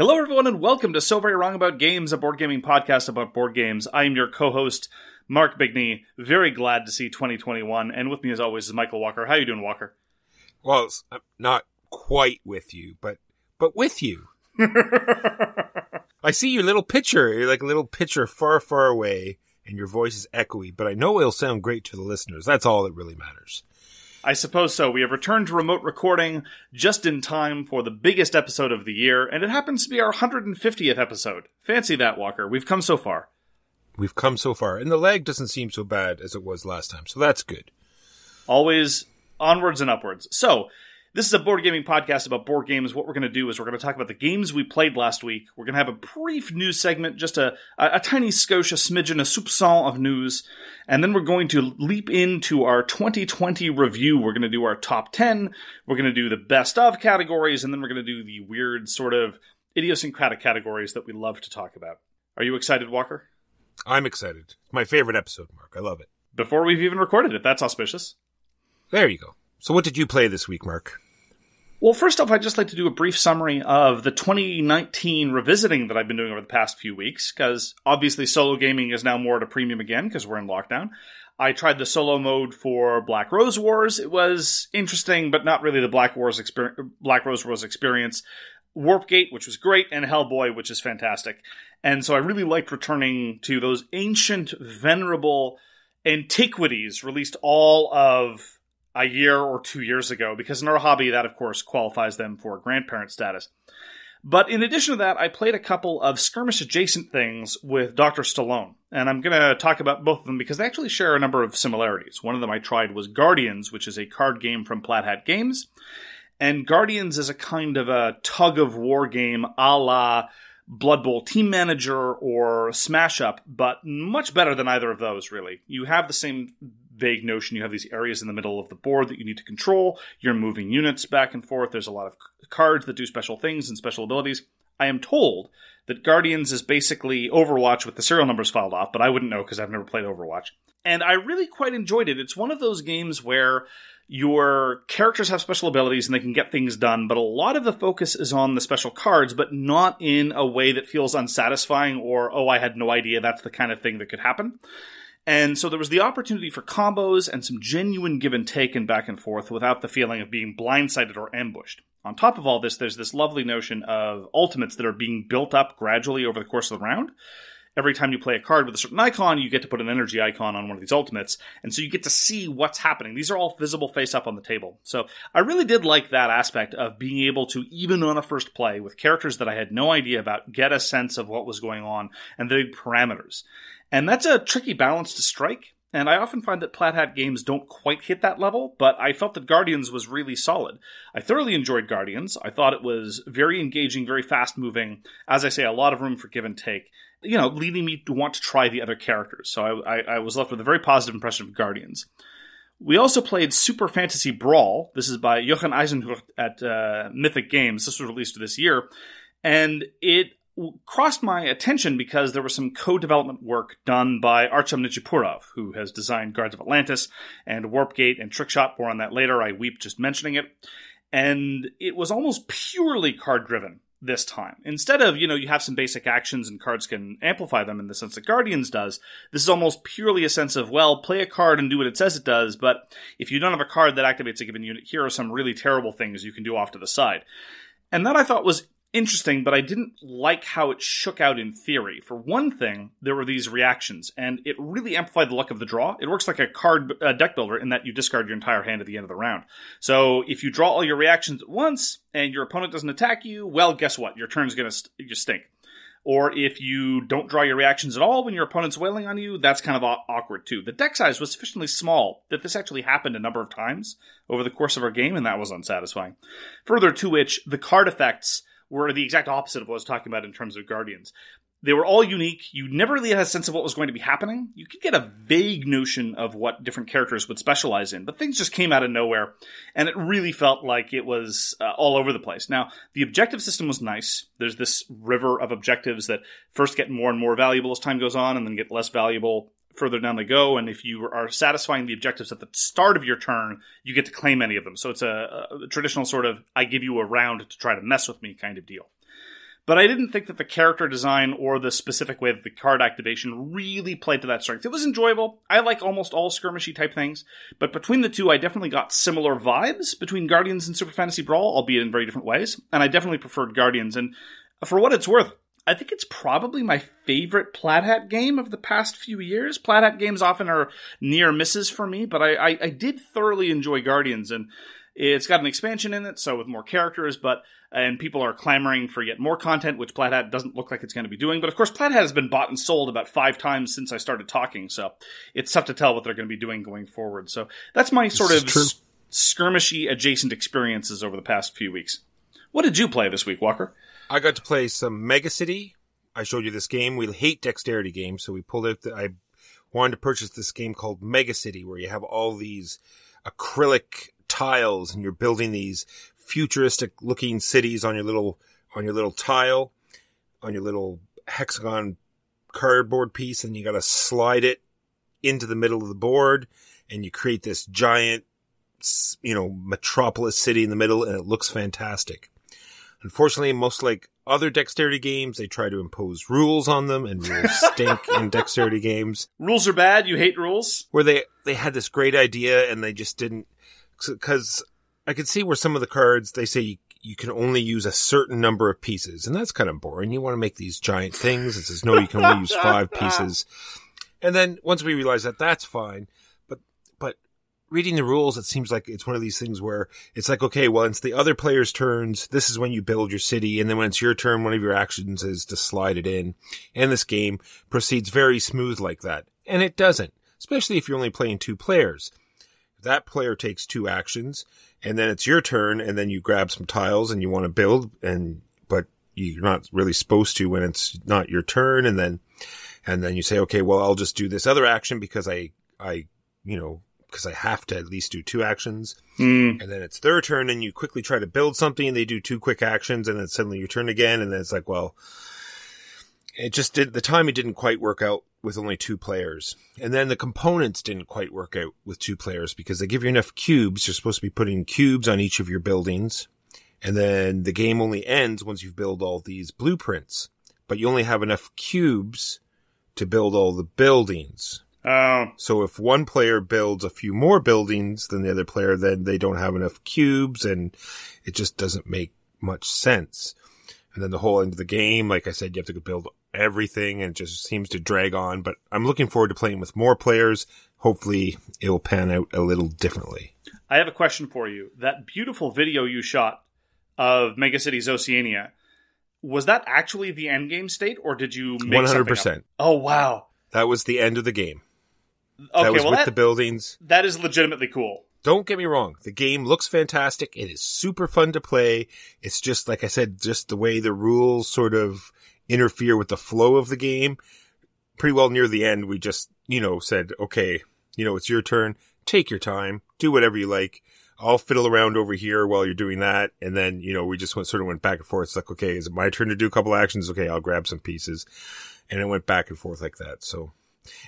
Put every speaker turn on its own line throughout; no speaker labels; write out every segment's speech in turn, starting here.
Hello, everyone, and welcome to So Very Wrong About Games, a board gaming podcast about board games. I am your co-host, Mark Bigney. Very glad to see 2021, and with me, as always, is Michael Walker. How are you doing, Walker?
Well, I'm uh, not quite with you, but but with you. I see your little picture. You're like a little picture far, far away, and your voice is echoey. But I know it'll sound great to the listeners. That's all that really matters.
I suppose so. We have returned to remote recording just in time for the biggest episode of the year, and it happens to be our 150th episode. Fancy that, Walker. We've come so far.
We've come so far, and the lag doesn't seem so bad as it was last time. So that's good.
always onwards and upwards. So, this is a board gaming podcast about board games. What we're going to do is we're going to talk about the games we played last week. We're going to have a brief news segment, just a, a, a tiny skosh, a smidgen, a soupçon of news. And then we're going to leap into our 2020 review. We're going to do our top 10. We're going to do the best of categories. And then we're going to do the weird sort of idiosyncratic categories that we love to talk about. Are you excited, Walker?
I'm excited. My favorite episode, Mark. I love it.
Before we've even recorded it, that's auspicious.
There you go. So what did you play this week, Mark?
Well, first off, I'd just like to do a brief summary of the 2019 revisiting that I've been doing over the past few weeks, because obviously solo gaming is now more at a premium again because we're in lockdown. I tried the solo mode for Black Rose Wars. It was interesting, but not really the Black Wars experience, Black Rose Wars experience. Warpgate, which was great, and Hellboy, which is fantastic. And so I really liked returning to those ancient, venerable antiquities released all of a year or two years ago, because in our hobby, that of course qualifies them for grandparent status. But in addition to that, I played a couple of skirmish adjacent things with Dr. Stallone. And I'm going to talk about both of them because they actually share a number of similarities. One of them I tried was Guardians, which is a card game from Plaid Hat Games. And Guardians is a kind of a tug of war game a la Blood Bowl Team Manager or Smash Up, but much better than either of those, really. You have the same vague notion. You have these areas in the middle of the board that you need to control. You're moving units back and forth. There's a lot of cards that do special things and special abilities. I am told that Guardians is basically Overwatch with the serial numbers filed off, but I wouldn't know because I've never played Overwatch. And I really quite enjoyed it. It's one of those games where your characters have special abilities and they can get things done, but a lot of the focus is on the special cards, but not in a way that feels unsatisfying or, oh, I had no idea that's the kind of thing that could happen. And so there was the opportunity for combos and some genuine give and take and back and forth without the feeling of being blindsided or ambushed. On top of all this, there's this lovely notion of ultimates that are being built up gradually over the course of the round. Every time you play a card with a certain icon, you get to put an energy icon on one of these ultimates, and so you get to see what's happening. These are all visible face up on the table. So I really did like that aspect of being able to, even on a first play with characters that I had no idea about, get a sense of what was going on and the parameters. And that's a tricky balance to strike. And I often find that Plaid Hat games don't quite hit that level, but I felt that Guardians was really solid. I thoroughly enjoyed Guardians. I thought it was very engaging, very fast moving. As I say, a lot of room for give and take, you know, leading me to want to try the other characters. So I, I, I was left with a very positive impression of Guardians. We also played Super Fantasy Brawl. This is by Jochen Eisenhut at uh, Mythic Games. This was released this year. And it crossed my attention because there was some co-development work done by Artyom Nichipurov, who has designed Guards of Atlantis and Warpgate and Trickshot. More on that later. I weep just mentioning it. And it was almost purely card driven this time. Instead of, you know, you have some basic actions and cards can amplify them in the sense that Guardians does, this is almost purely a sense of, well, play a card and do what it says it does, but if you don't have a card that activates a given unit, here are some really terrible things you can do off to the side. And that I thought was interesting, but I didn't like how it shook out in theory. For one thing, there were these reactions, and it really amplified the luck of the draw. It works like a card uh, deck builder in that you discard your entire hand at the end of the round. So if you draw all your reactions at once and your opponent doesn't attack you, well, guess what? Your turn's gonna st- just stink. Or if you don't draw your reactions at all when your opponent's wailing on you, that's kind of aw- awkward too. The deck size was sufficiently small that this actually happened a number of times over the course of our game, and that was unsatisfying. Further to which, the card effects were the exact opposite of what I was talking about in terms of Guardians. They were all unique. You never really had a sense of what was going to be happening. You could get a vague notion of what different characters would specialize in, but things just came out of nowhere, and it really felt like it was uh, all over the place. Now, the objective system was nice. There's this river of objectives that first get more and more valuable as time goes on, and then get less valuable further down they go. And if you are satisfying the objectives at the start of your turn, you get to claim any of them. So it's a, a traditional sort of I give you a round to try to mess with me kind of deal. But I didn't think that the character design or the specific way that the card activation really played to that strength. It was enjoyable. I like almost all skirmishy type things, but between the two, I definitely got similar vibes between Guardians and Super Fantasy Brawl, albeit in very different ways. And I definitely preferred Guardians. And for what it's worth, I think it's probably my favorite Plaid Hat game of the past few years. Plaid Hat games often are near misses for me, but I, I, I did thoroughly enjoy Guardians, and it's got an expansion in it, so with more characters, but and people are clamoring for yet more content, which Plaid Hat doesn't look like it's going to be doing. But of course, Plaid Hat has been bought and sold about five times since I started talking, so it's tough to tell what they're going to be doing going forward. So that's my sort of s- skirmishy adjacent experiences over the past few weeks. What did you play this week, Walker?
I got to play some Mega City. I showed you this game. We hate dexterity games, so we pulled out the, I wanted to purchase this game called Mega City where you have all these acrylic tiles and you're building these futuristic looking cities on your little on your little tile on your little hexagon cardboard piece and you got to slide it into the middle of the board and you create this giant you know metropolis city in the middle and it looks fantastic Unfortunately, most like other dexterity games, they try to impose rules on them, and rules stink in dexterity games.
Rules are bad. You hate rules.
Where they they had this great idea and they just didn't, because I could see where some of the cards they say you, you can only use a certain number of pieces, and that's kind of boring. You want to make these giant things. It says no, you can only use five pieces, and then once we realize that that's fine, reading the rules, it seems like it's one of these things where it's like, okay, well, it's the other player's turns. This is when you build your city. And then when it's your turn, one of your actions is to slide it in. And this game proceeds very smooth like that. And it doesn't, especially if you're only playing two players. That player takes two actions and then it's your turn and then you grab some tiles and you want to build and, but you're not really supposed to when it's not your turn. And then, and then you say, okay, well, I'll just do this other action because I, I, you know, because I have to at least do two actions.
Mm.
And then it's their turn and you quickly try to build something and they do two quick actions and then suddenly your turn again. And then it's like, well, it just did, the timing didn't quite work out with only two players. And then the components didn't quite work out with two players because they give you enough cubes. You're supposed to be putting cubes on each of your buildings. And then the game only ends once you've built all these blueprints, but you only have enough cubes to build all the buildings.
Oh,
So if one player builds a few more buildings than the other player, then they don't have enough cubes and it just doesn't make much sense. And then the whole end of the game, like I said, you have to build everything and it just seems to drag on, but I'm looking forward to playing with more players. Hopefully it'll pan out a little differently.
I have a question for you. That beautiful video you shot of Mega Cities Oceania, was that actually the end game state, or did you make something up?
100%.
Oh wow.
That was the end of the game.
Okay,
that was
well
with
that,
the buildings.
that is legitimately cool.
Don't get me wrong. The game looks fantastic. It is super fun to play. It's just, like I said, just the way the rules sort of interfere with the flow of the game. Pretty well near the end, we just, you know, said, okay, you know, it's your turn. Take your time. Do whatever you like. I'll fiddle around over here while you're doing that. And then, you know, we just went, sort of went back and forth. It's like, okay, is it my turn to do a couple actions? Okay, I'll grab some pieces. And it went back and forth like that. So,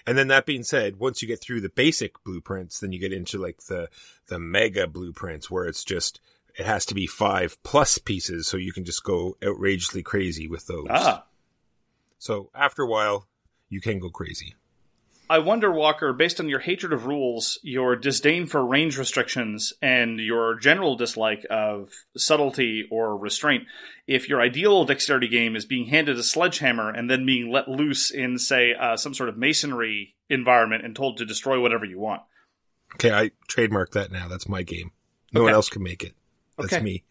and then that being said, once you get through the basic blueprints, then you get into like the, the mega blueprints where it's just, it has to be five plus pieces. So you can just go outrageously crazy with those.
Ah.
So after a while, you can go crazy.
I wonder, Walker, based on your hatred of rules, your disdain for range restrictions, and your general dislike of subtlety or restraint, if your ideal dexterity game is being handed a sledgehammer and then being let loose in, say, uh, some sort of masonry environment and told to destroy whatever you want.
Okay, I trademark that now. That's my game. No one else can make it. That's
Okay.
me.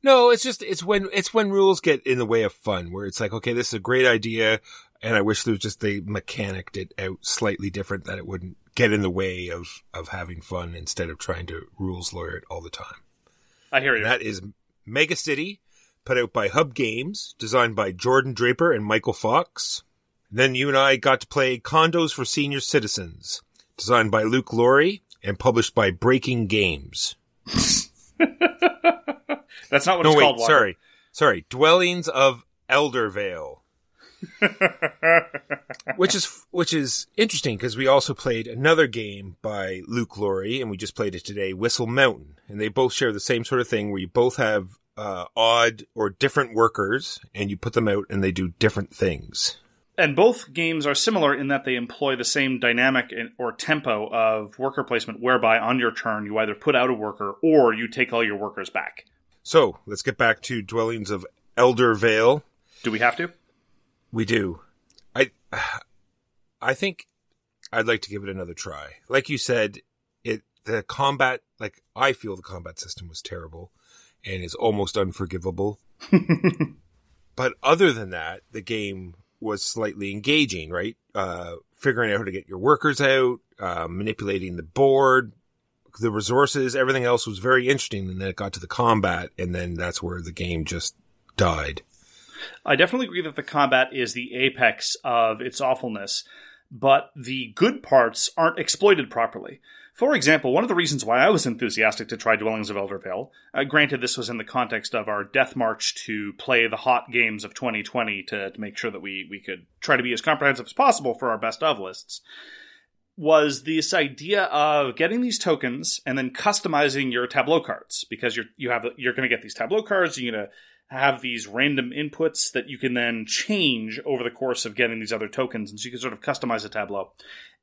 No, it's just it's when it's when rules get in the way of fun, where it's like, okay, this is a great idea, and I wish there was just they mechanicked it out slightly different that it wouldn't get in the way of of having fun instead of trying to rules lawyer it all the time.
I hear you.
And that is Mega City, put out by Hub Games, designed by Jordan Draper and Michael Fox. Then you and I got to play Condos for Senior Citizens, designed by Luke Laurie and published by Breaking Games.
That's not what
No,
it's
wait,
called.
Sorry. Sorry. Dwellings of Eldervale. which is which is interesting because we also played another game by Luke Laurie and we just played it today, Whistle Mountain, and they both share the same sort of thing where you both have uh, odd or different workers and you put them out and they do different things.
And both games are similar in that they employ the same dynamic or tempo of worker placement, whereby on your turn you either put out a worker or you take all your workers back.
So let's get back to Dwellings of Eldervale.
Do we have to?
We do. I I think I'd like to give it another try. Like you said, it the combat like I feel the combat system was terrible and is almost unforgivable. but other than that, the game was slightly engaging, right? Uh figuring out how to get your workers out, uh, manipulating the board, the resources, everything else was very interesting and then it got to the combat and then that's where the game just died.
I definitely agree that the combat is the apex of its awfulness, but the good parts aren't exploited properly. For example, one of the reasons why I was enthusiastic to try Dwellings of Eldervale, uh, granted this was in the context of our death march to play the hot games of 2020 to, to make sure that we, we could try to be as comprehensive as possible for our best of lists, was this idea of getting these tokens and then customizing your tableau cards because you're you have you're going to get these tableau cards you're going to have these random inputs that you can then change over the course of getting these other tokens and so you can sort of customize a tableau.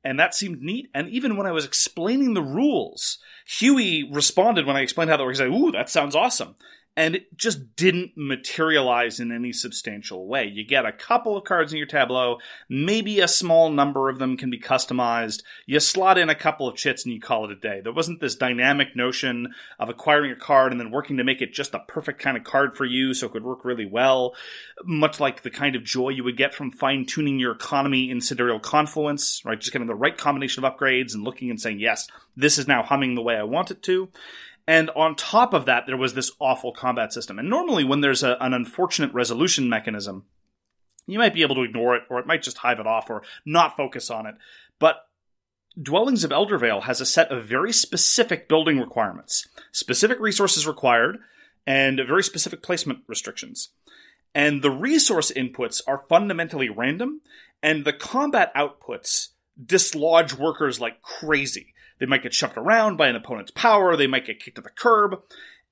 And that seemed neat and even when i was explaining the rules huey responded when i explained how that works. Said ooh that sounds awesome and it just didn't materialize in any substantial way. You get a couple of cards in your tableau, maybe a small number of them can be customized. You slot in a couple of chits and you call it a day. There wasn't this dynamic notion of acquiring a card and then working to make it just the perfect kind of card for you so it could work really well, much like the kind of joy you would get from fine tuning your economy in Sidereal Confluence, right? Just getting the right combination of upgrades and looking and saying, yes, this is now humming the way I want it to. And on top of that, there was this awful combat system. And normally, when there's a, an unfortunate resolution mechanism, you might be able to ignore it, or it might just hive it off, or not focus on it. But Dwellings of Eldervale has a set of very specific building requirements, specific resources required, and very specific placement restrictions. And the resource inputs are fundamentally random, and the combat outputs dislodge workers like crazy. They might get shoved around by an opponent's power, they might get kicked to the curb,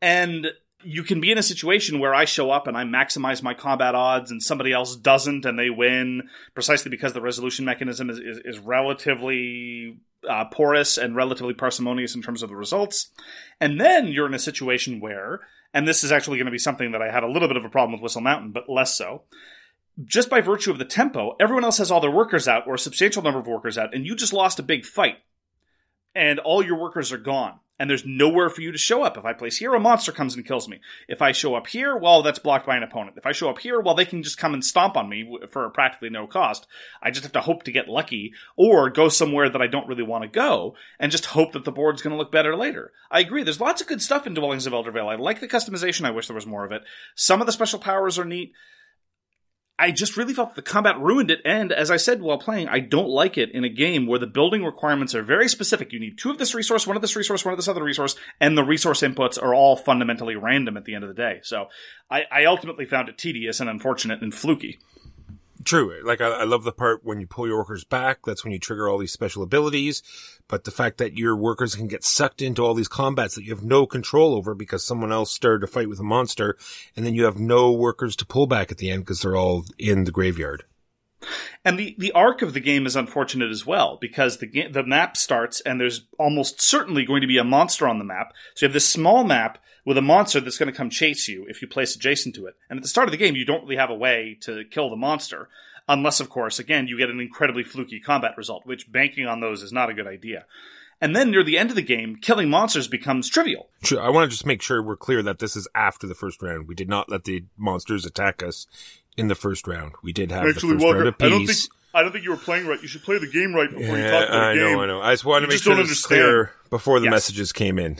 and you can be in a situation where I show up and I maximize my combat odds and somebody else doesn't and they win precisely because the resolution mechanism is, is, is relatively uh, porous and relatively parsimonious in terms of the results. And then you're in a situation where, and this is actually going to be something that I had a little bit of a problem with Whistle Mountain, but less so. Just by virtue of the tempo, everyone else has all their workers out or a substantial number of workers out, and you just lost a big fight and all your workers are gone. And there's nowhere for you to show up. If I place here, a monster comes and kills me. If I show up here, well, that's blocked by an opponent. If I show up here, well, they can just come and stomp on me for practically no cost. I just have to hope to get lucky or go somewhere that I don't really want to go and just hope that the board's going to look better later. I agree. There's lots of good stuff in Dwellings of Eldervale. I like the customization. I wish there was more of it. Some of the special powers are neat. I just really felt the combat ruined it. And as I said while playing, I don't like it in a game where the building requirements are very specific. You need two of this resource, one of this resource, one of this other resource, and the resource inputs are all fundamentally random at the end of the day. So I, I ultimately found it tedious and unfortunate and fluky.
True. Like I, I love the part when you pull your workers back. That's when you trigger all these special abilities. But the fact that your workers can get sucked into all these combats that you have no control over because someone else started to fight with a monster, and then you have no workers to pull back at the end because they're all in the graveyard.
And the, the arc of the game is unfortunate as well because the ga- the map starts and there's almost certainly going to be a monster on the map. So you have this small map with a monster that's going to come chase you if you place adjacent to it. And at the start of the game, you don't really have a way to kill the monster unless, of course, again, you get an incredibly fluky combat result, which banking on those is not a good idea. And then near the end of the game, killing monsters becomes trivial.
True. I want to just make sure we're clear that this is after the first round. We did not let the monsters attack us in the first round. We did have the first round of peace.
I don't think you were playing right. You should play the game right before
Yeah, I know, I know. I just wanted to make sure
don't
it was
understand.
clear before the
Yes.
messages came in.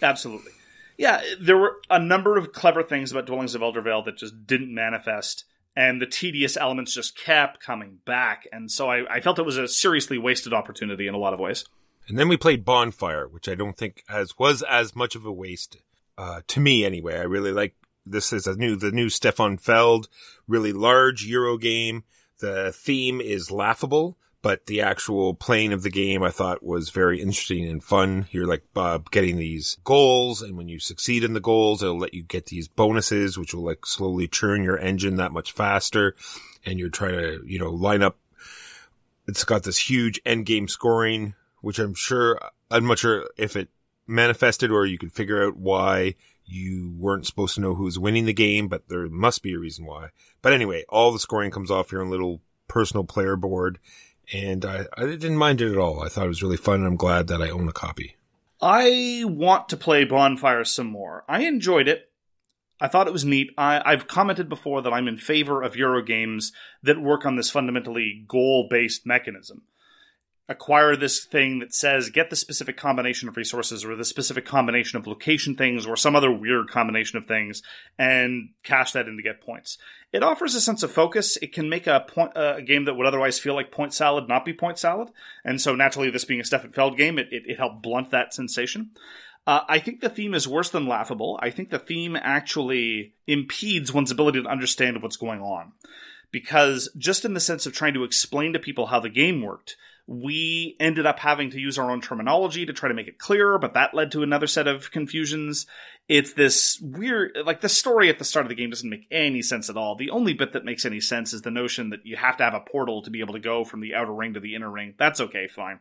Absolutely. Yeah, there were a number of clever things about Dwellings of Eldervale that just didn't manifest, and the tedious elements just kept coming back, and so I, I felt it was a seriously wasted opportunity in a lot of ways.
And then we played Bonfire, which I don't think as was as much of a waste uh, to me anyway. I really like this is a new the new Stefan Feld, really large Euro game. The theme is laughable, but the actual playing of the game I thought was very interesting and fun. You're like uh, getting these goals, and when you succeed in the goals, it'll let you get these bonuses, which will like slowly churn your engine that much faster. And you're trying to you know line up it's got this huge end game scoring, which I'm sure I'm not sure if it manifested or you could figure out why you weren't supposed to know who was winning the game, but there must be a reason why. But anyway, all the scoring comes off your own little personal player board, and I, I didn't mind it at all. I thought it was really fun, and I'm glad that I own a copy.
I want to play Bonfire some more. I enjoyed it. I thought it was neat. I, I've commented before that I'm in favor of Euro games that work on this fundamentally goal based mechanism. Acquire this thing that says get the specific combination of resources or the specific combination of location things or some other weird combination of things and cash that in to get points. It offers a sense of focus. It can make a point uh, a game that would otherwise feel like point salad not be point salad. And so naturally, this being a Stefan Feld game, it, it, it helped blunt that sensation. Uh, I think the theme is worse than laughable. I think the theme actually impedes one's ability to understand what's going on. Because just in the sense of trying to explain to people how the game worked, we ended up having to use our own terminology to try to make it clearer, but that led to another set of confusions. It's this weird, like the story at the start of the game doesn't make any sense at all. The only bit that makes any sense is the notion that you have to have a portal to be able to go from the outer ring to the inner ring. That's okay, fine.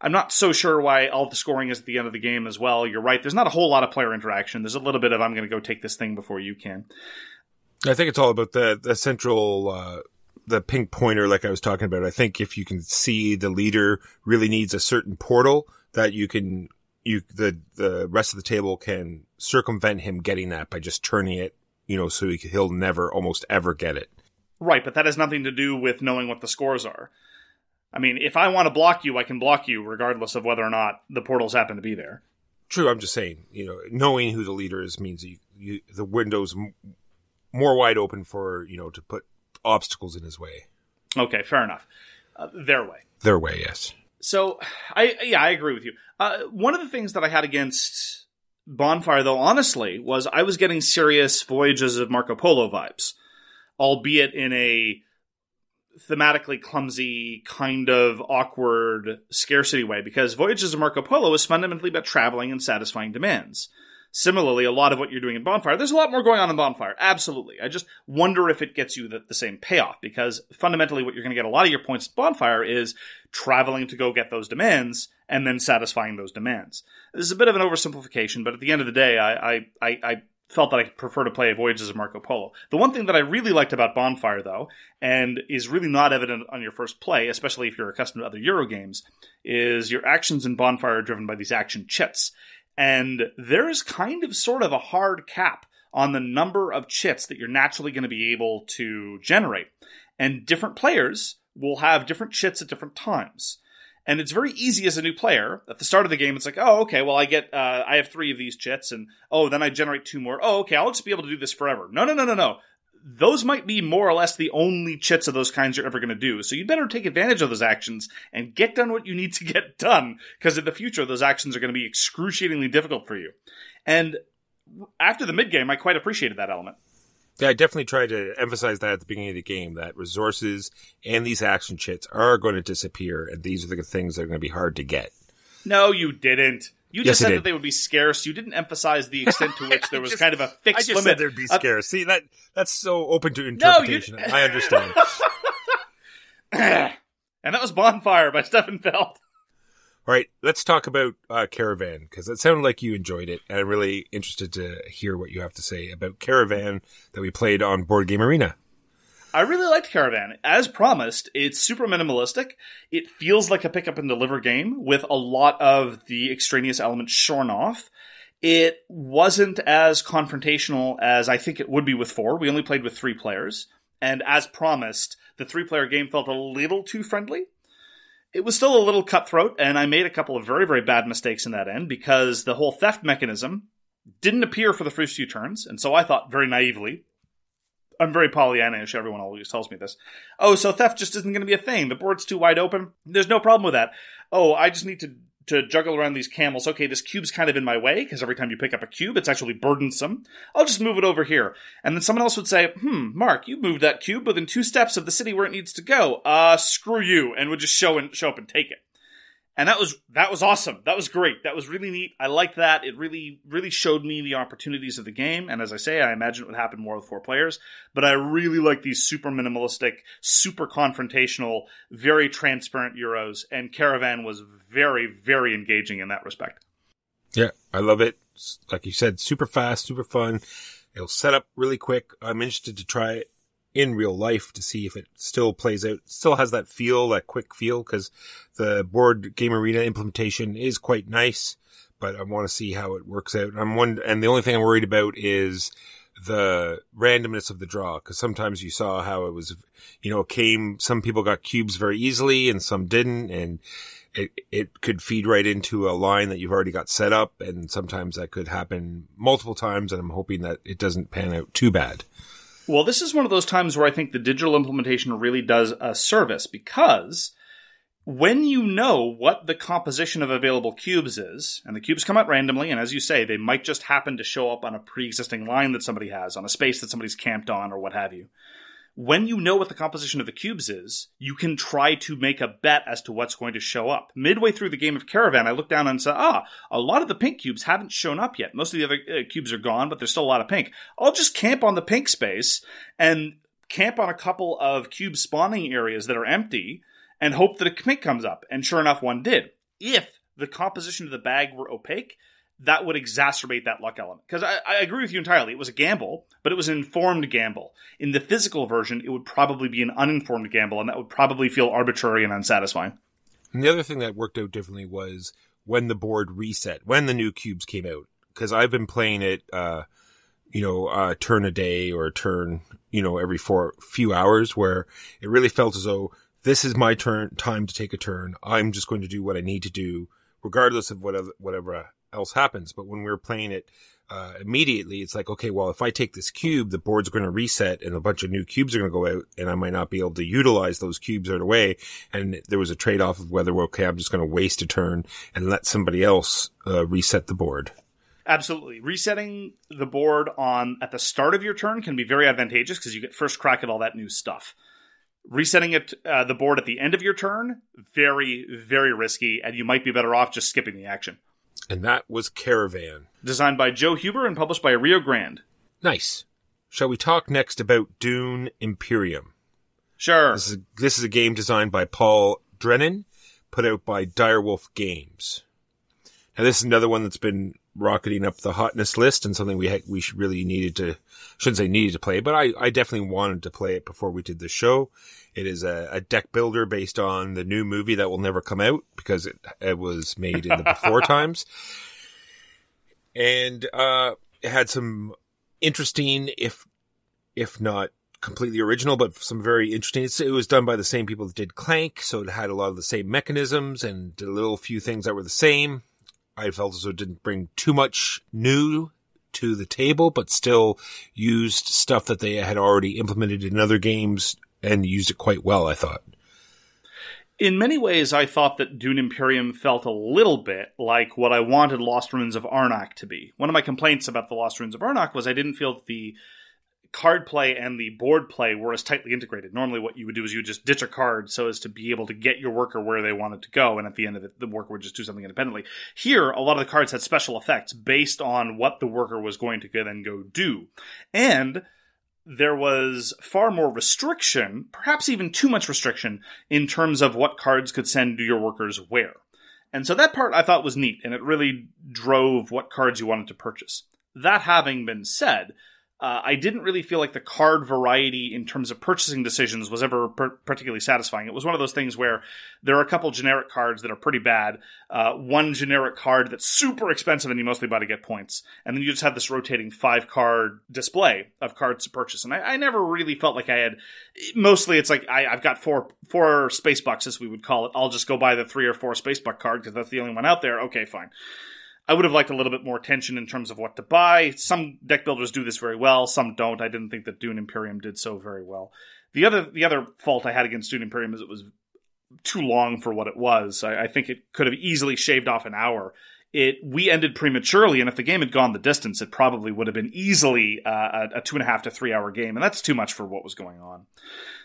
I'm not so sure why all the scoring is at the end of the game as well. You're right. There's not a whole lot of player interaction. There's a little bit of I'm going to go take this thing before you can.
I think it's all about the the central uh, the pink pointer, like I was talking about. I think if you can see the leader really needs a certain portal that you can you the the rest of the table can circumvent him getting that by just turning it, you know, so he, he'll never almost ever get it.
Right, but that has nothing to do with knowing what the scores are. I mean, if I want to block you, I can block you regardless of whether or not the portals happen to be there.
True, I'm just saying, you know, knowing who the leader is means you, you the window's m- more wide open for you know to put obstacles in his way.
Okay, fair enough. Uh, their way.
Their way, yes.
So, I yeah, I agree with you. Uh, one of the things that I had against Bonfire, though, honestly, was I was getting serious Voyages of Marco Polo vibes, albeit in a thematically clumsy, kind of awkward scarcity way, because Voyages of Marco Polo is fundamentally about traveling and satisfying demands. Similarly, a lot of what you're doing in Bonfire, there's a lot more going on in Bonfire. Absolutely. I just wonder if it gets you the, the same payoff, because fundamentally what you're going to get a lot of your points at Bonfire is traveling to go get those demands and then satisfying those demands. This is a bit of an oversimplification, but at the end of the day, I, I, I, I felt that I prefer to play Voyages of Marco Polo. The one thing that I really liked about Bonfire, though, and is really not evident on your first play, especially if you're accustomed to other Euro games, is your actions in Bonfire are driven by these action chits. And there is kind of sort of a hard cap on the number of chits that you're naturally going to be able to generate. And different players will have different chits at different times. And it's very easy as a new player. At the start of the game, it's like, oh, okay, well, I get, uh, I have three of these chits, and oh, then I generate two more. Oh, okay, I'll just be able to do this forever. No, no, no, no, no. Those might be more or less the only chits of those kinds you're ever going to do. So you better take advantage of those actions and get done what you need to get done, because in the future, those actions are going to be excruciatingly difficult for you. And after the mid game, I quite appreciated that element.
Yeah, I definitely tried to emphasize that at the beginning of the game that resources and these action chits are going to disappear, and these are the things that are going to be hard to get.
No, you didn't. You just
I
said that they would be scarce. You didn't emphasize the extent to which there was
just-
kind of a fixed
just
limit.
said there'd be
Uh,
scarce. See that that's so open to
No,
interpretation. I understand.
and that was Bonfire by Stefan Feld.
All right, let's talk about uh, Caravan because it sounded like you enjoyed it, and I'm really interested to hear what you have to say about Caravan that we played on Board Game Arena.
I really liked Caravan. As promised, it's super minimalistic. It feels like a pick up and deliver game with a lot of the extraneous elements shorn off. It wasn't as confrontational as I think it would be with four. We only played with three players. And as promised, the three player game felt a little too friendly. It was still a little cutthroat, and I made a couple of very, very bad mistakes in that end because the whole theft mechanism didn't appear for the first few turns. And so I thought very naively, I'm very Pollyannish. Everyone always tells me this. Oh, so theft just isn't going to be a thing. The board's too wide open. There's no problem with that. Oh, I just need to to juggle around these camels. Okay, this cube's kind of in my way because every time you pick up a cube, it's actually burdensome. I'll just move it over here. And then someone else would say, "Hmm, Mark, you moved that cube within two steps of the city where it needs to go. Uh, screw you," and would just show and show up and take it. And that was that was awesome. That was great. That was really neat. I liked that. It really really showed me the opportunities of the game. And as I say, I imagine it would happen more with four players. But I really like these super minimalistic, super confrontational, very transparent euros. And Caravan was very very engaging in that respect.
Yeah, I love it. Like you said, super fast, super fun. It'll set up really quick. I'm interested to try it in real life to see if it still plays out, still has that feel, that quick feel, because the board game arena implementation is quite nice, but I want to see how it works out. I'm one, and the only thing I'm worried about is the randomness of the draw, because sometimes you saw how it was, you know, came, some people got cubes very easily and some didn't, and it, it could feed right into a line that you've already got set up. And sometimes that could happen multiple times. And I'm hoping that it doesn't pan out too bad.
Well, this is one of those times where I think the digital implementation really does a service because when you know what the composition of available cubes is, and the cubes come out randomly, and as you say, they might just happen to show up on a pre existing line that somebody has, on a space that somebody's camped on, or what have you. When you know what the composition of the cubes is, you can try to make a bet as to what's going to show up. Midway through the game of Caravan, I looked down and said, ah, a lot of the pink cubes haven't shown up yet. Most of the other uh, cubes are gone, but there's still a lot of pink. I'll just camp on the pink space and camp on a couple of cube spawning areas that are empty and hope that a pink comes up. And sure enough, one did. If the composition of the bag were opaque, that would exacerbate that luck element. Because I, I agree with you entirely. It was a gamble, but it was an informed gamble. In the physical version, it would probably be an uninformed gamble, and that would probably feel arbitrary and unsatisfying.
And the other thing that worked out differently was when the board reset, when the new cubes came out. Cause I've been playing it, uh, you know, uh, turn a day or a turn, you know, every four few hours where it really felt as though this is my turn, time to take a turn. I'm just going to do what I need to do, regardless of whatever, whatever else happens. But when we were playing it, uh, immediately it's like, okay, well, if I take this cube, the board's going to reset and a bunch of new cubes are going to go out and I might not be able to utilize those cubes right away. And there was a trade off of whether, okay, I'm just going to waste a turn and let somebody else, uh, reset the board.
Absolutely. Resetting the board on at the start of your turn can be very advantageous because you get first crack at all that new stuff. Resetting it uh, the board at the end of your turn, very, very risky, and you might be better off just skipping the action.
And that was Caravan.
Designed by Joe Huber and published by Rio Grande.
Nice. Shall we talk next about Dune Imperium?
Sure.
This is, this is a game designed by Paul Dennen, put out by Dire Wolf Games. Now this is another one that's been rocketing up the hotness list and something we we should really needed to, shouldn't say needed to play, but I, I definitely wanted to play it before we did the show. It is a, a deck builder based on the new movie that will never come out because it, it was made in the before times. And, uh, it had some interesting, if, if not completely original, but some very interesting. It's, it was done by the same people that did Clank, so it had a lot of the same mechanisms and a little few things that were the same. I felt as though it didn't bring too much new to the table, but still used stuff that they had already implemented in other games and used it quite well, I thought.
In many ways, I thought that Dune Imperium felt a little bit like what I wanted Lost Ruins of Arnak to be. One of my complaints about the Lost Ruins of Arnak was I didn't feel the card play and the board play were as tightly integrated. Normally, what you would do is you would just ditch a card so as to be able to get your worker where they wanted to go, and at the end of it, the worker would just do something independently. Here, a lot of the cards had special effects based on what the worker was going to then go do. And there was far more restriction, perhaps even too much restriction, in terms of what cards could send your workers where. And so that part I thought was neat, and it really drove what cards you wanted to purchase. That having been said, uh, I didn't really feel like the card variety in terms of purchasing decisions was ever per- particularly satisfying. It was one of those things where there are a couple generic cards that are pretty bad, uh, one generic card that's super expensive and you mostly buy to get points, and then you just have this rotating five card display of cards to purchase. And I, I never really felt like I had. Mostly, it's like I, I've got four four space bucks, as we would call it. I'll just go buy the three or four space buck card because that's the only one out there. Okay, fine. I would have liked a little bit more attention in terms of what to buy. Some deck builders do this very well, some don't. I didn't think that Dune Imperium did so very well. The other the other fault I had against Dune Imperium is it was too long for what it was. I, I think it could have easily shaved off an hour. It we ended prematurely, and if the game had gone the distance, it probably would have been easily uh, a, a two and a half to three hour game, and that's too much for what was going on.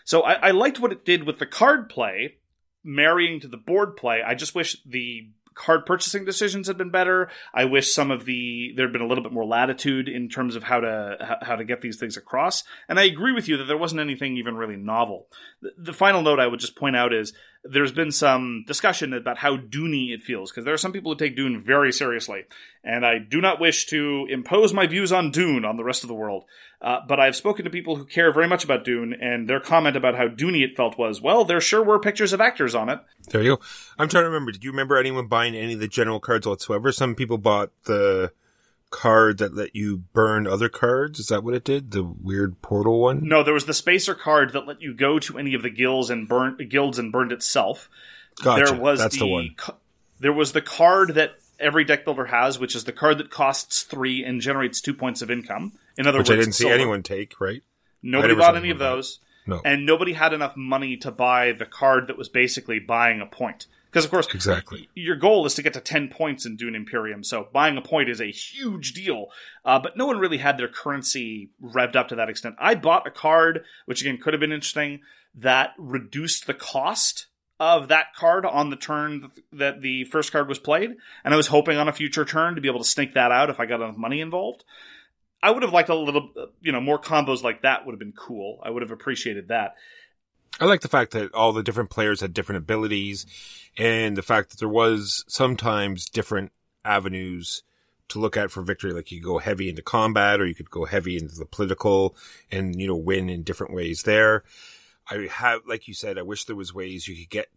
So I, I liked what it did with the card play, marrying to the board play. I just wish the card purchasing decisions had been better. I wish some of the there had been a little bit more latitude in terms of how to how to get these things across. And I agree with you that there wasn't anything even really novel. The, the final note I would just point out is there's been some discussion about how Dooney it feels because there are some people who take Dune very seriously, and I do not wish to impose my views on Dune on the rest of the world. Uh, but I've spoken to people who care very much about Dune, and their comment about how Dooney it felt was, well, there sure were pictures of actors on it.
There you go. I'm trying to remember. Did you remember anyone buying any of the general cards whatsoever? Some people bought the card that let you burn other cards. Is that what it did? The weird portal one?
No, there was the spacer card that let you go to any of the guilds and burn guilds and burned itself.
Gotcha.
There was
That's
the,
the one.
ca- there was the card that every deck builder has, which is the card that costs three and generates two points of income. In other
Which
words,
I didn't see
silver.
anyone take, right?
Nobody
I never saw
bought any of
anyone buy it.
those,
No.
and nobody had enough money to buy the card that was basically buying a point. Because of course,
Exactly.
your goal is to get to 10 points in Dune Imperium, so buying a point is a huge deal. Uh, but no one really had their currency revved up to that extent. I bought a card, which again could have been interesting, that reduced the cost of that card on the turn that the first card was played, and I was hoping on a future turn to be able to snake that out if I got enough money involved. I would have liked a little, uh, you know, more combos like that would have been cool. I would have appreciated that.
I like the fact that all the different players had different abilities and the fact that there was sometimes different avenues to look at for victory. Like you could go heavy into combat or you could go heavy into the political and, you know, win in different ways there. I have, like you said, I wish there was ways you could get,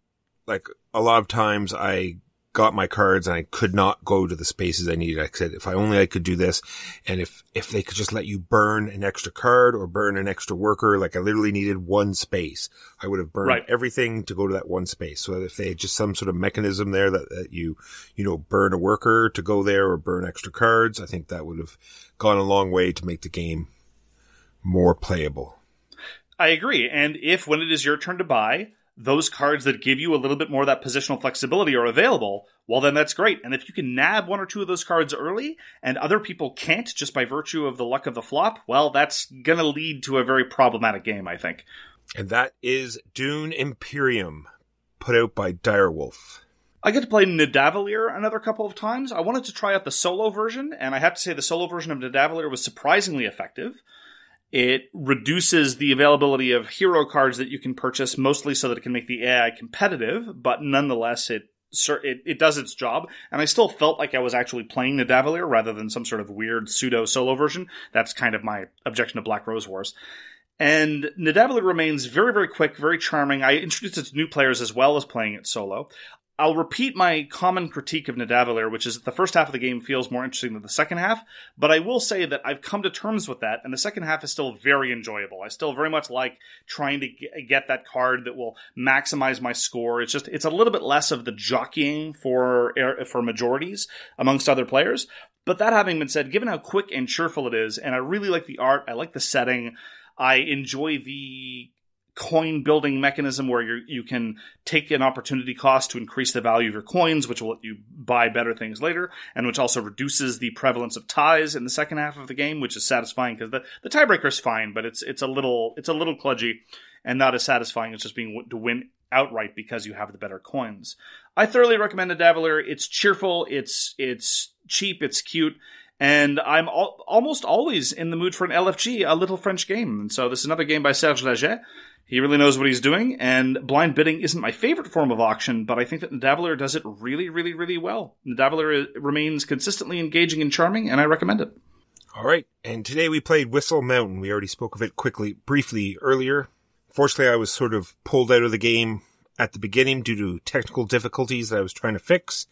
like a lot of times I got my cards and I could not go to the spaces I needed. I said, if I only I could do this. And if, if they could just let you burn an extra card or burn an extra worker, like I literally needed one space, I would have burned
Right.
everything to go to that one space. So if they had just some sort of mechanism there that, that you, you know, burn a worker to go there or burn extra cards, I think that would have gone a long way to make the game more playable.
I agree. And if when it is your turn to buy, those cards that give you a little bit more of that positional flexibility are available, well, then that's great. And if you can nab one or two of those cards early and other people can't just by virtue of the luck of the flop, well, that's going to lead to a very problematic game, I think.
And that is Dune Imperium, put out by Dire Wolf.
I get to play Nidavellir another couple of times. I wanted to try out the solo version, and I have to say the solo version of Nidavellir was surprisingly effective. It reduces the availability of hero cards that you can purchase, mostly so that it can make the AI competitive, but nonetheless, it it, it does its job. And I still felt like I was actually playing Nidavellir rather than some sort of weird pseudo solo version. That's kind of my objection to Black Rose Wars. And Nidavellir remains very, very quick, very charming. I introduced it to new players as well as playing it solo. I'll repeat my common critique of Nidavellir, which is that the first half of the game feels more interesting than the second half. But I will say that I've come to terms with that, and the second half is still very enjoyable. I still very much like trying to get that card that will maximize my score. It's just it's a little bit less of the jockeying for for majorities amongst other players. But that having been said, given how quick and cheerful it is, and I really like the art, I like the setting, I enjoy the coin building mechanism where you you can take an opportunity cost to increase the value of your coins, which will let you buy better things later, and which also reduces the prevalence of ties in the second half of the game, which is satisfying because the, the tiebreaker is fine, but it's it's a little it's a little kludgy and not as satisfying as just being to win outright because you have the better coins. I thoroughly recommend the Nidavellir. It's cheerful, it's it's cheap, it's cute, and I'm al- almost always in the mood for an LFG, a little French game. And so this is another game by Serge Laget. He really knows what he's doing, and blind bidding isn't my favorite form of auction, but I think that Nidavellir does it really, really, really well. Nidavellir uh, remains consistently engaging and charming, and I recommend it.
All right. And today we played Whistle Mountain. We already spoke of it quickly, briefly earlier. Fortunately, I was sort of pulled out of the game at the beginning due to technical difficulties that I was trying to fix.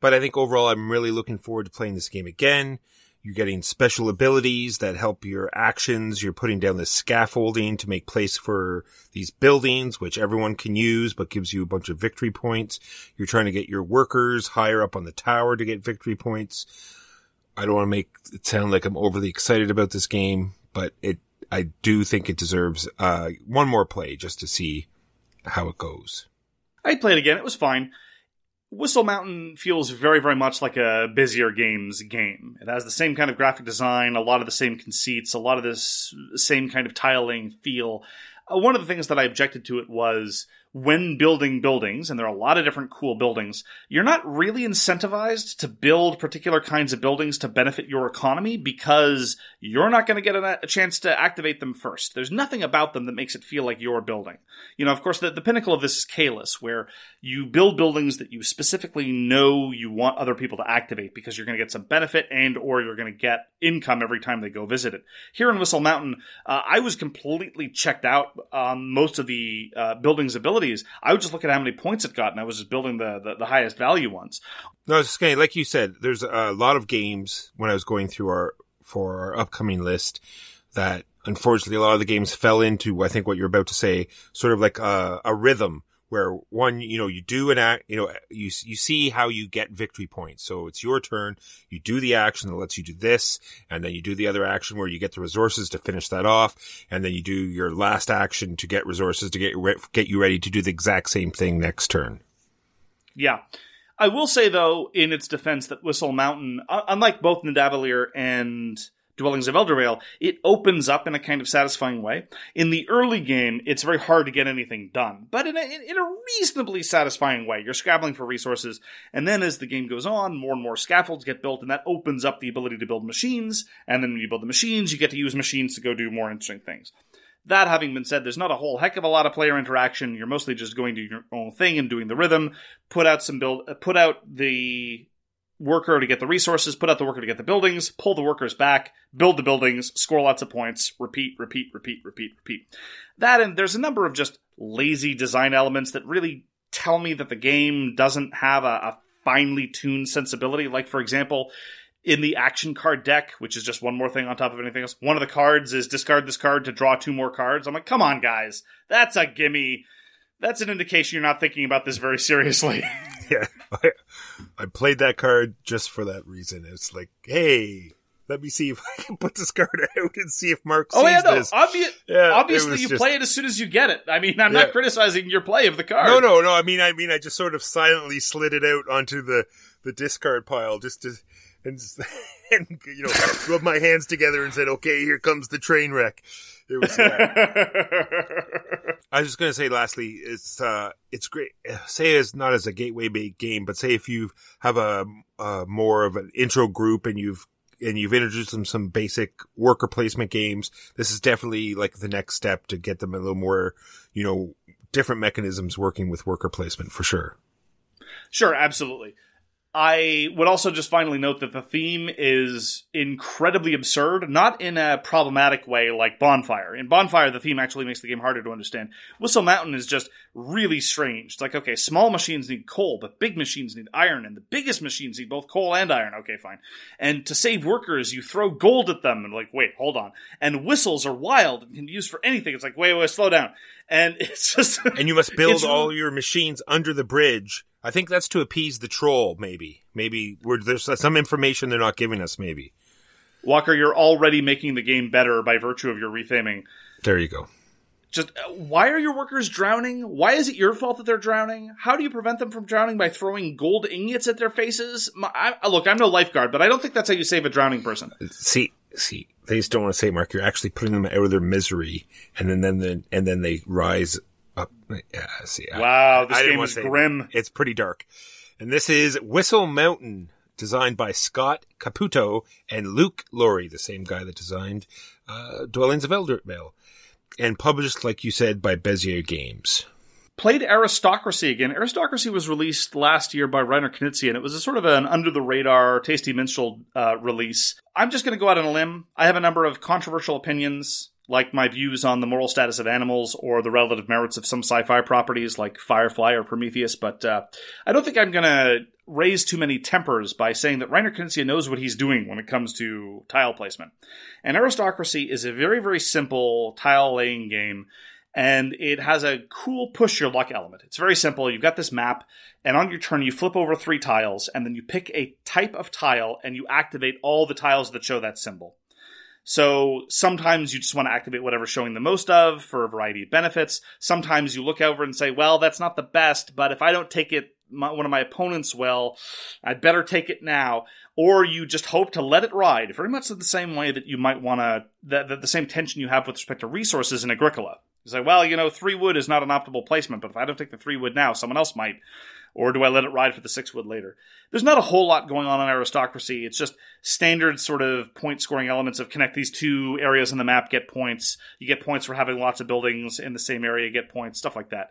But I think overall, I'm really looking forward to playing this game again. You're getting special abilities that help your actions. You're putting down the scaffolding to make place for these buildings, which everyone can use, but gives you a bunch of victory points. You're trying to get your workers higher up on the tower to get victory points. I don't want to make it sound like I'm overly excited about this game, but it, I do think it deserves, uh, one more play just to see how it goes.
I played again. It was fine. Whistle Mountain feels very, very much like a Bezier Games game. It has the same kind of graphic design, a lot of the same conceits, a lot of this same kind of tiling feel. Uh, one of the things that I objected to it was when building buildings, and there are a lot of different cool buildings, you're not really incentivized to build particular kinds of buildings to benefit your economy because you're not going to get a, a chance to activate them first. There's nothing about them that makes it feel like you're building. You know, of course, the, the pinnacle of this is Caylus, where you build buildings that you specifically know you want other people to activate because you're going to get some benefit and or you're going to get income every time they go visit it. Here in Whistle Mountain, uh, I was completely checked out on most of the uh, buildings' abilities. I would just look at how many points it got, and I was just building the, the, the highest value ones.
No, I was just saying, like you said, there's a lot of games when I was going through our, for our upcoming list that unfortunately a lot of the games fell into, I think what you're about to say, sort of like a, a rhythm where one, you know, you do an act, you know, you, you see how you get victory points. So it's your turn. You do the action that lets you do this. And then you do the other action where you get the resources to finish that off. And then you do your last action to get resources to get, re- get you ready to do the exact same thing next turn.
Yeah. I will say, though, in its defense, that Whistle Mountain, unlike both Nidavellir and Dwellings of Eldervale, it opens up in a kind of satisfying way. In the early game, it's very hard to get anything done, but in a, in a reasonably satisfying way. You're scrabbling for resources, and then as the game goes on, more and more scaffolds get built, and that opens up the ability to build machines, and then when you build the machines, you get to use machines to go do more interesting things. That having been said, there's not a whole heck of a lot of player interaction. You're mostly just going to your own thing and doing the rhythm. Put out some build, uh, put out the worker to get the resources, put out the worker to get the buildings, pull the workers back, build the buildings, score lots of points, repeat, repeat, repeat, repeat, repeat. That and there's a number of just lazy design elements that really tell me that the game doesn't have a, a finely tuned sensibility. Like, for example, in the action card deck, which is just one more thing on top of anything else, one of the cards is discard this card to draw two more cards. I'm like, come on, guys. That's a gimme. That's an indication you're not thinking about this very seriously.
Yeah. I, played that card just for that reason. It's like, hey, let me see if I can put this card out and see if Mark sees
oh yeah, no.
this.
Obvi-
Yeah,
obviously, you
just-
play it as soon as you get it. I mean, I'm
Yeah.
not criticizing your play of the card.
No, no, no. I mean, I mean, I just sort of silently slid it out onto the the discard pile just to and, and you know rub my hands together and said, "Okay, here comes the train wreck." It was. Uh, I was just gonna say, lastly, it's uh, it's great. Say it's not as a gateway game, but say if you have a, a more of an intro group and you've and you've introduced them some basic worker placement games, this is definitely like the next step to get them a little more, you know, different mechanisms working with worker placement for sure.
Sure, absolutely. I would also just finally note that the theme is incredibly absurd, not in a problematic way like Bonfire. In Bonfire, the theme actually makes the game harder to understand. Whistle Mountain is just really strange. It's like, okay, small machines need coal, but big machines need iron, and the biggest machines need both coal and iron. Okay, fine. And to save workers, you throw gold at them, and like, wait, hold on. And whistles are wild and can be used for anything. It's like, wait, wait, slow down. And it's just.
And you must build all your machines under the bridge. I think that's to appease the troll, maybe. Maybe there's some information they're not giving us, maybe.
Walker, you're already making the game better by virtue of your retheming.
There you go.
Just uh, why are your workers drowning? Why is it your fault that they're drowning? How do you prevent them from drowning by throwing gold ingots at their faces? My, I, look, I'm no lifeguard, but I don't think that's how you save a drowning person.
See, see, they just don't want to say, Mark. You're actually putting them out of their misery, and then, then and then they rise up. Yeah, see, I-
Wow, this
I
game is grim.
that. It's pretty dark, and this is Whistle Mountain, designed by Scott Caputo and Luke Laurie, the same guy that designed uh, Dwellings of Eldervale, and published, like you said, by Bezier Games.
Played Aristocracy again. Aristocracy was released last year by Reiner Knizia, and it was a sort of an under the radar, tasty minstrel uh, release. I'm just going to go out on a limb. I have a number of controversial opinions, like my views on the moral status of animals or the relative merits of some sci fi properties like Firefly or Prometheus, but uh, I don't think I'm going to raise too many tempers by saying that Reiner Knizia knows what he's doing when it comes to tile placement. And Aristocracy is a very, very simple tile laying game and it has a cool push your luck element. It's very simple. You've got this map, and on your turn, you flip over three tiles, and then you pick a type of tile, and you activate all the tiles that show that symbol. So sometimes you just want to activate whatever's showing the most of for a variety of benefits. Sometimes you look over and say, well, that's not the best, but if I don't take it, my, one of my opponents will, I'd better take it now. Or you just hope to let it ride, very much the same way that you might want to, that, that the same tension you have with respect to resources in Agricola. You say, well, you know, three wood is not an optimal placement, but if I don't take the three wood now, someone else might. Or do I let it ride for the six wood later? There's not a whole lot going on in aristocracy. It's just standard sort of point scoring elements of connect these two areas in the map, get points. You get points for having lots of buildings in the same area, get points, stuff like that.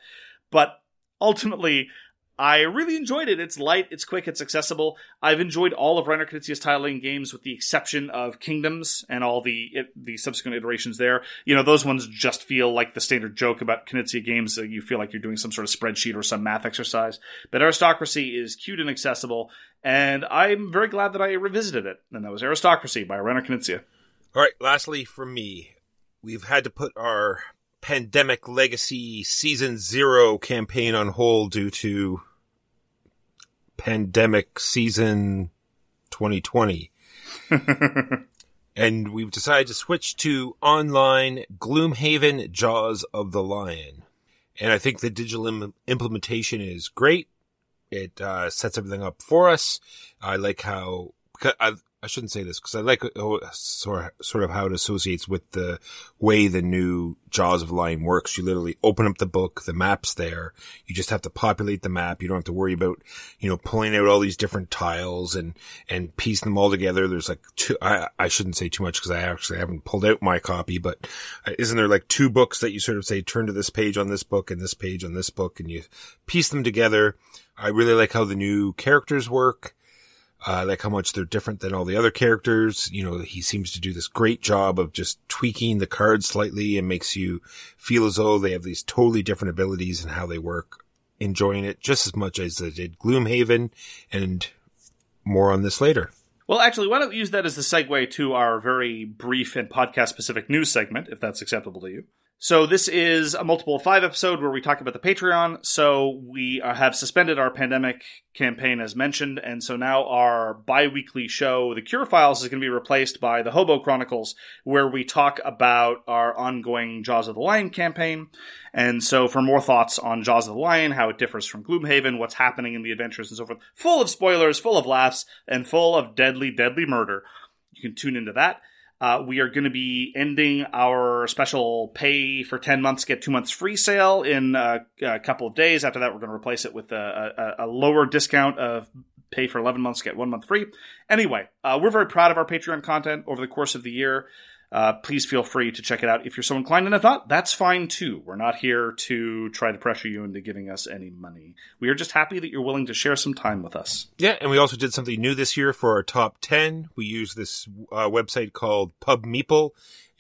But ultimately, I really enjoyed it. It's light, it's quick, it's accessible. I've enjoyed all of Reiner Knizia's tiling games with the exception of Kingdoms and all the it, the subsequent iterations there. You know, those ones just feel like the standard joke about Knizia games that you feel like you're doing some sort of spreadsheet or some math exercise. But Aristocracy is cute and accessible, and I'm very glad that I revisited it. And that was Aristocracy by Reiner Knizia.
All right, lastly, for me, we've had to put our Pandemic Legacy Season Zero campaign on hold due to Pandemic Season 2020. and we've decided to switch to online Gloomhaven Jaws of the Lion. And I think the digital Im- implementation is great. It uh, sets everything up for us. I like how I, I shouldn't say this because I like uh, sort sort of how it associates with the way the new Jaws of Lion works. You literally open up the book, the map's there. You just have to populate the map. You don't have to worry about you know pulling out all these different tiles and and piecing them all together. There's like two. I I shouldn't say too much because I actually haven't pulled out my copy, but uh, isn't there like two books that you sort of say turn to this page on this book and this page on this book, and you piece them together. I really like how the new characters work. I like how much they're different than all the other characters. You know, he seems to do this great job of just tweaking the cards slightly and makes you feel as though they have these totally different abilities and how they work. Enjoying it just as much as I did Gloomhaven and more on this later.
Well, actually, why don't we use that as the segue to our very brief and podcast specific news segment, if that's acceptable to you? So this is a multiple of five episode where we talk about the Patreon. So we uh, have suspended our pandemic campaign as mentioned, and so now our bi-weekly show, The Cure Files, is going to be replaced by the Hobo Chronicles, where we talk about our ongoing Jaws of the Lion campaign. And so for more thoughts on Jaws of the Lion, how it differs from Gloomhaven, what's happening in the adventures and so forth, full of spoilers, full of laughs, and full of deadly, deadly murder, you can tune into that. Uh, we are going to be ending our special pay for 10 months, get two months free sale in uh, a couple of days. After that, we're going to replace it with a, a, a lower discount of pay for 11 months, get one month free. Anyway, uh, we're very proud of our Patreon content over the course of the year. Uh, please feel free to check it out if you're so inclined. And if not, that's fine too. We're not here to try to pressure you into giving us any money. We are just happy that you're willing to share some time with us.
Yeah, and we also did something new this year for our top 10. We used this uh, website called Pub Meeple,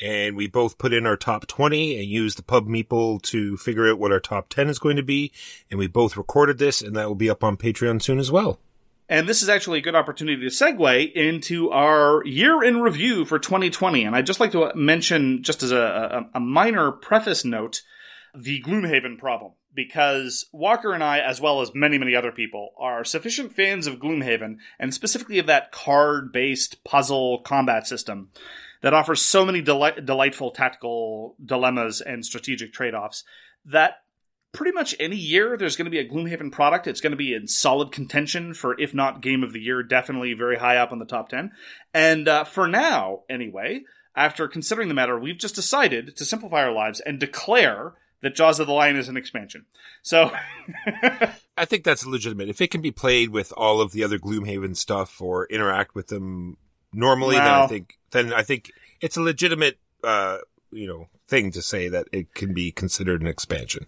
and we both put in our top 20 and used the Pub Meeple to figure out what our top 10 is going to be. And we both recorded this, and that will be up on Patreon soon as well.
And this is actually a good opportunity to segue into our year in review for 2020. And I'd just like to mention, just as a, a, a minor preface note, the Gloomhaven problem. Because Walker and I, as well as many, many other people, are sufficient fans of Gloomhaven, and specifically of that card based puzzle combat system that offers so many deli- delightful tactical dilemmas and strategic trade offs, that pretty much any year there's going to be a Gloomhaven product. It's going to be in solid contention for, if not game of the year, definitely very high up on the top 10. And uh, for now, anyway, after considering the matter, we've just decided to simplify our lives and declare that Jaws of the Lion is an expansion. So.
I think that's legitimate. If it can be played with all of the other Gloomhaven stuff or interact with them normally, then I think then I think it's a legitimate uh, you know thing to say that it can be considered an expansion.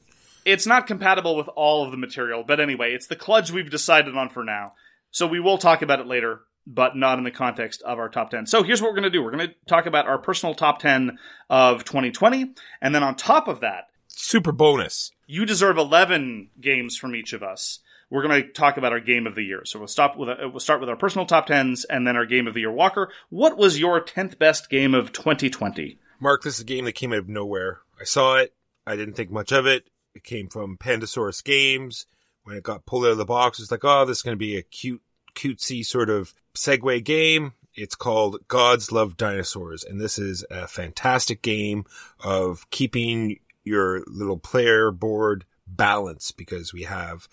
It's not compatible with all of the material, but anyway, it's the kludge we've decided on for now. So we will talk about it later, but not in the context of our top 10. So here's what we're going to do. We're going to talk about our personal top 10 of 2020, and then on top of that,
Super bonus.
you deserve 11 games from each of us. We're going to talk about our game of the year. So we'll stop with a, we'll start with our personal top 10s and then our game of the year. Walker, what was your 10th best game of 2020?
Mark, this is a game that came out of nowhere. I saw it. I didn't think much of it. It came from Pandasaurus Games. When it got pulled out of the box, it's like, oh, this is going to be a cute, cutesy sort of segue game. It's called Gods Love Dinosaurs, and this is a fantastic game of keeping your little player board balanced because we have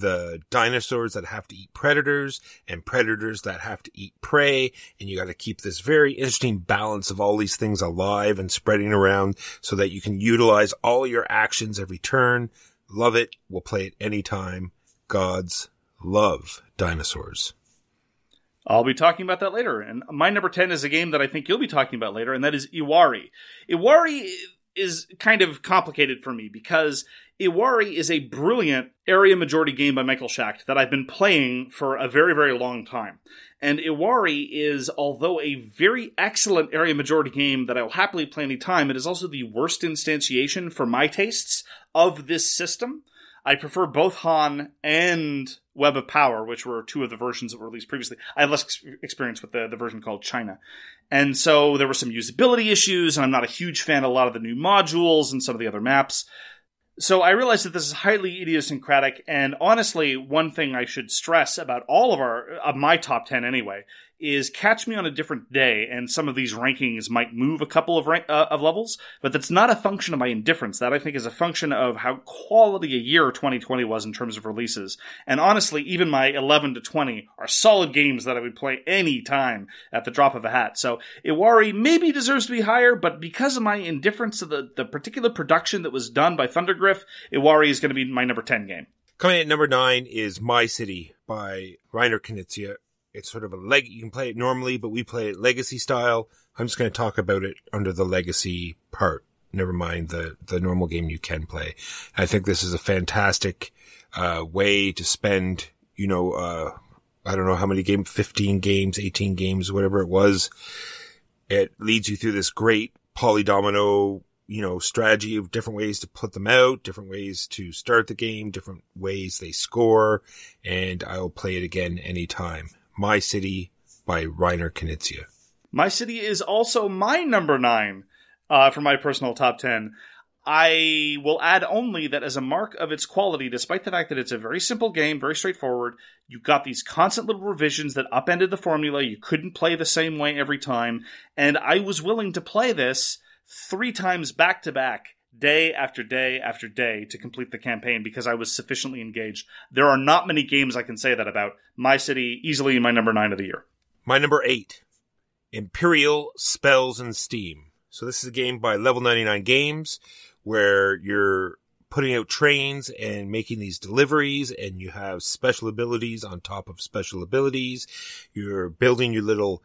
the dinosaurs that have to eat predators and predators that have to eat prey. And you got to keep this very interesting balance of all these things alive and spreading around so that you can utilize all your actions every turn. Love it. We'll play it anytime. Gods love dinosaurs.
I'll be talking about that later. And my number 10 is a game that I think you'll be talking about later, and that is Iwari. Iwari is kind of complicated for me because Iwari is a brilliant area majority game by Michael Schacht that I've been playing for a very, very long time. And Iwari is, although a very excellent area majority game that I will happily play any time, it is also the worst instantiation for my tastes of this system. I prefer both Han and Web of Power, which were two of the versions that were released previously. I have less ex- experience with the, the version called China. And so there were some usability issues, and I'm not a huge fan of a lot of the new modules and some of the other maps. So I realize that this is highly idiosyncratic, and honestly, one thing I should stress about all of our, of my top 10 anyway, is catch me on a different day, and some of these rankings might move a couple of rank, uh, of levels, but that's not a function of my indifference. That I think is a function of how quality a year 2020 was in terms of releases. And honestly, even my 11 to 20 are solid games that I would play any time at the drop of a hat. So Iwari maybe deserves to be higher, but because of my indifference to the, the particular production that was done by Thundergryph, Iwari is going to be my number 10 game.
Coming in at number nine is My City by Reiner Knizia. It's sort of a leg. You can play it normally, but we play it legacy style. I'm just going to talk about it under the legacy part. Never mind the the normal game you can play. I think this is a fantastic uh, way to spend. You know, uh, I don't know how many games, 15 games, 18 games, whatever it was. It leads you through this great polyomino you know, strategy of different ways to put them out, different ways to start the game, different ways they score, and I'll play it again anytime. My City by Reiner Knizia.
My City is also my number nine uh, for my personal top 10. I will add only that as a mark of its quality, despite the fact that it's a very simple game, very straightforward, you got these constant little revisions that upended the formula. You couldn't play the same way every time. And I was willing to play this three times back to back, day after day after day, to complete the campaign because I was sufficiently engaged. There are not many games I can say that about. My City, easily my number nine of the year.
My number eight, Imperial Spells and Steam. So this is a game by Level 99 Games where you're putting out trains and making these deliveries and you have special abilities on top of special abilities. You're building your little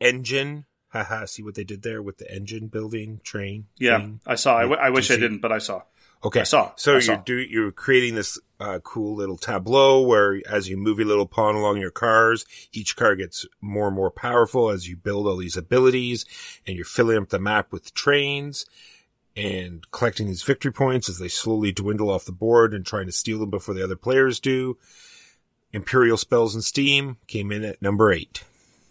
engine Haha, see what they did there with the engine building train.
Yeah,
thing?
I saw. I, w- I wish I didn't, but I saw.
Okay,
I saw.
So
I
you're do you're creating this uh, cool little tableau where, as you move your little pawn along your cars, each car gets more and more powerful as you build all these abilities, and you're filling up the map with trains and collecting these victory points as they slowly dwindle off the board and trying to steal them before the other players do. Imperial Spells and Steam came in at number eight.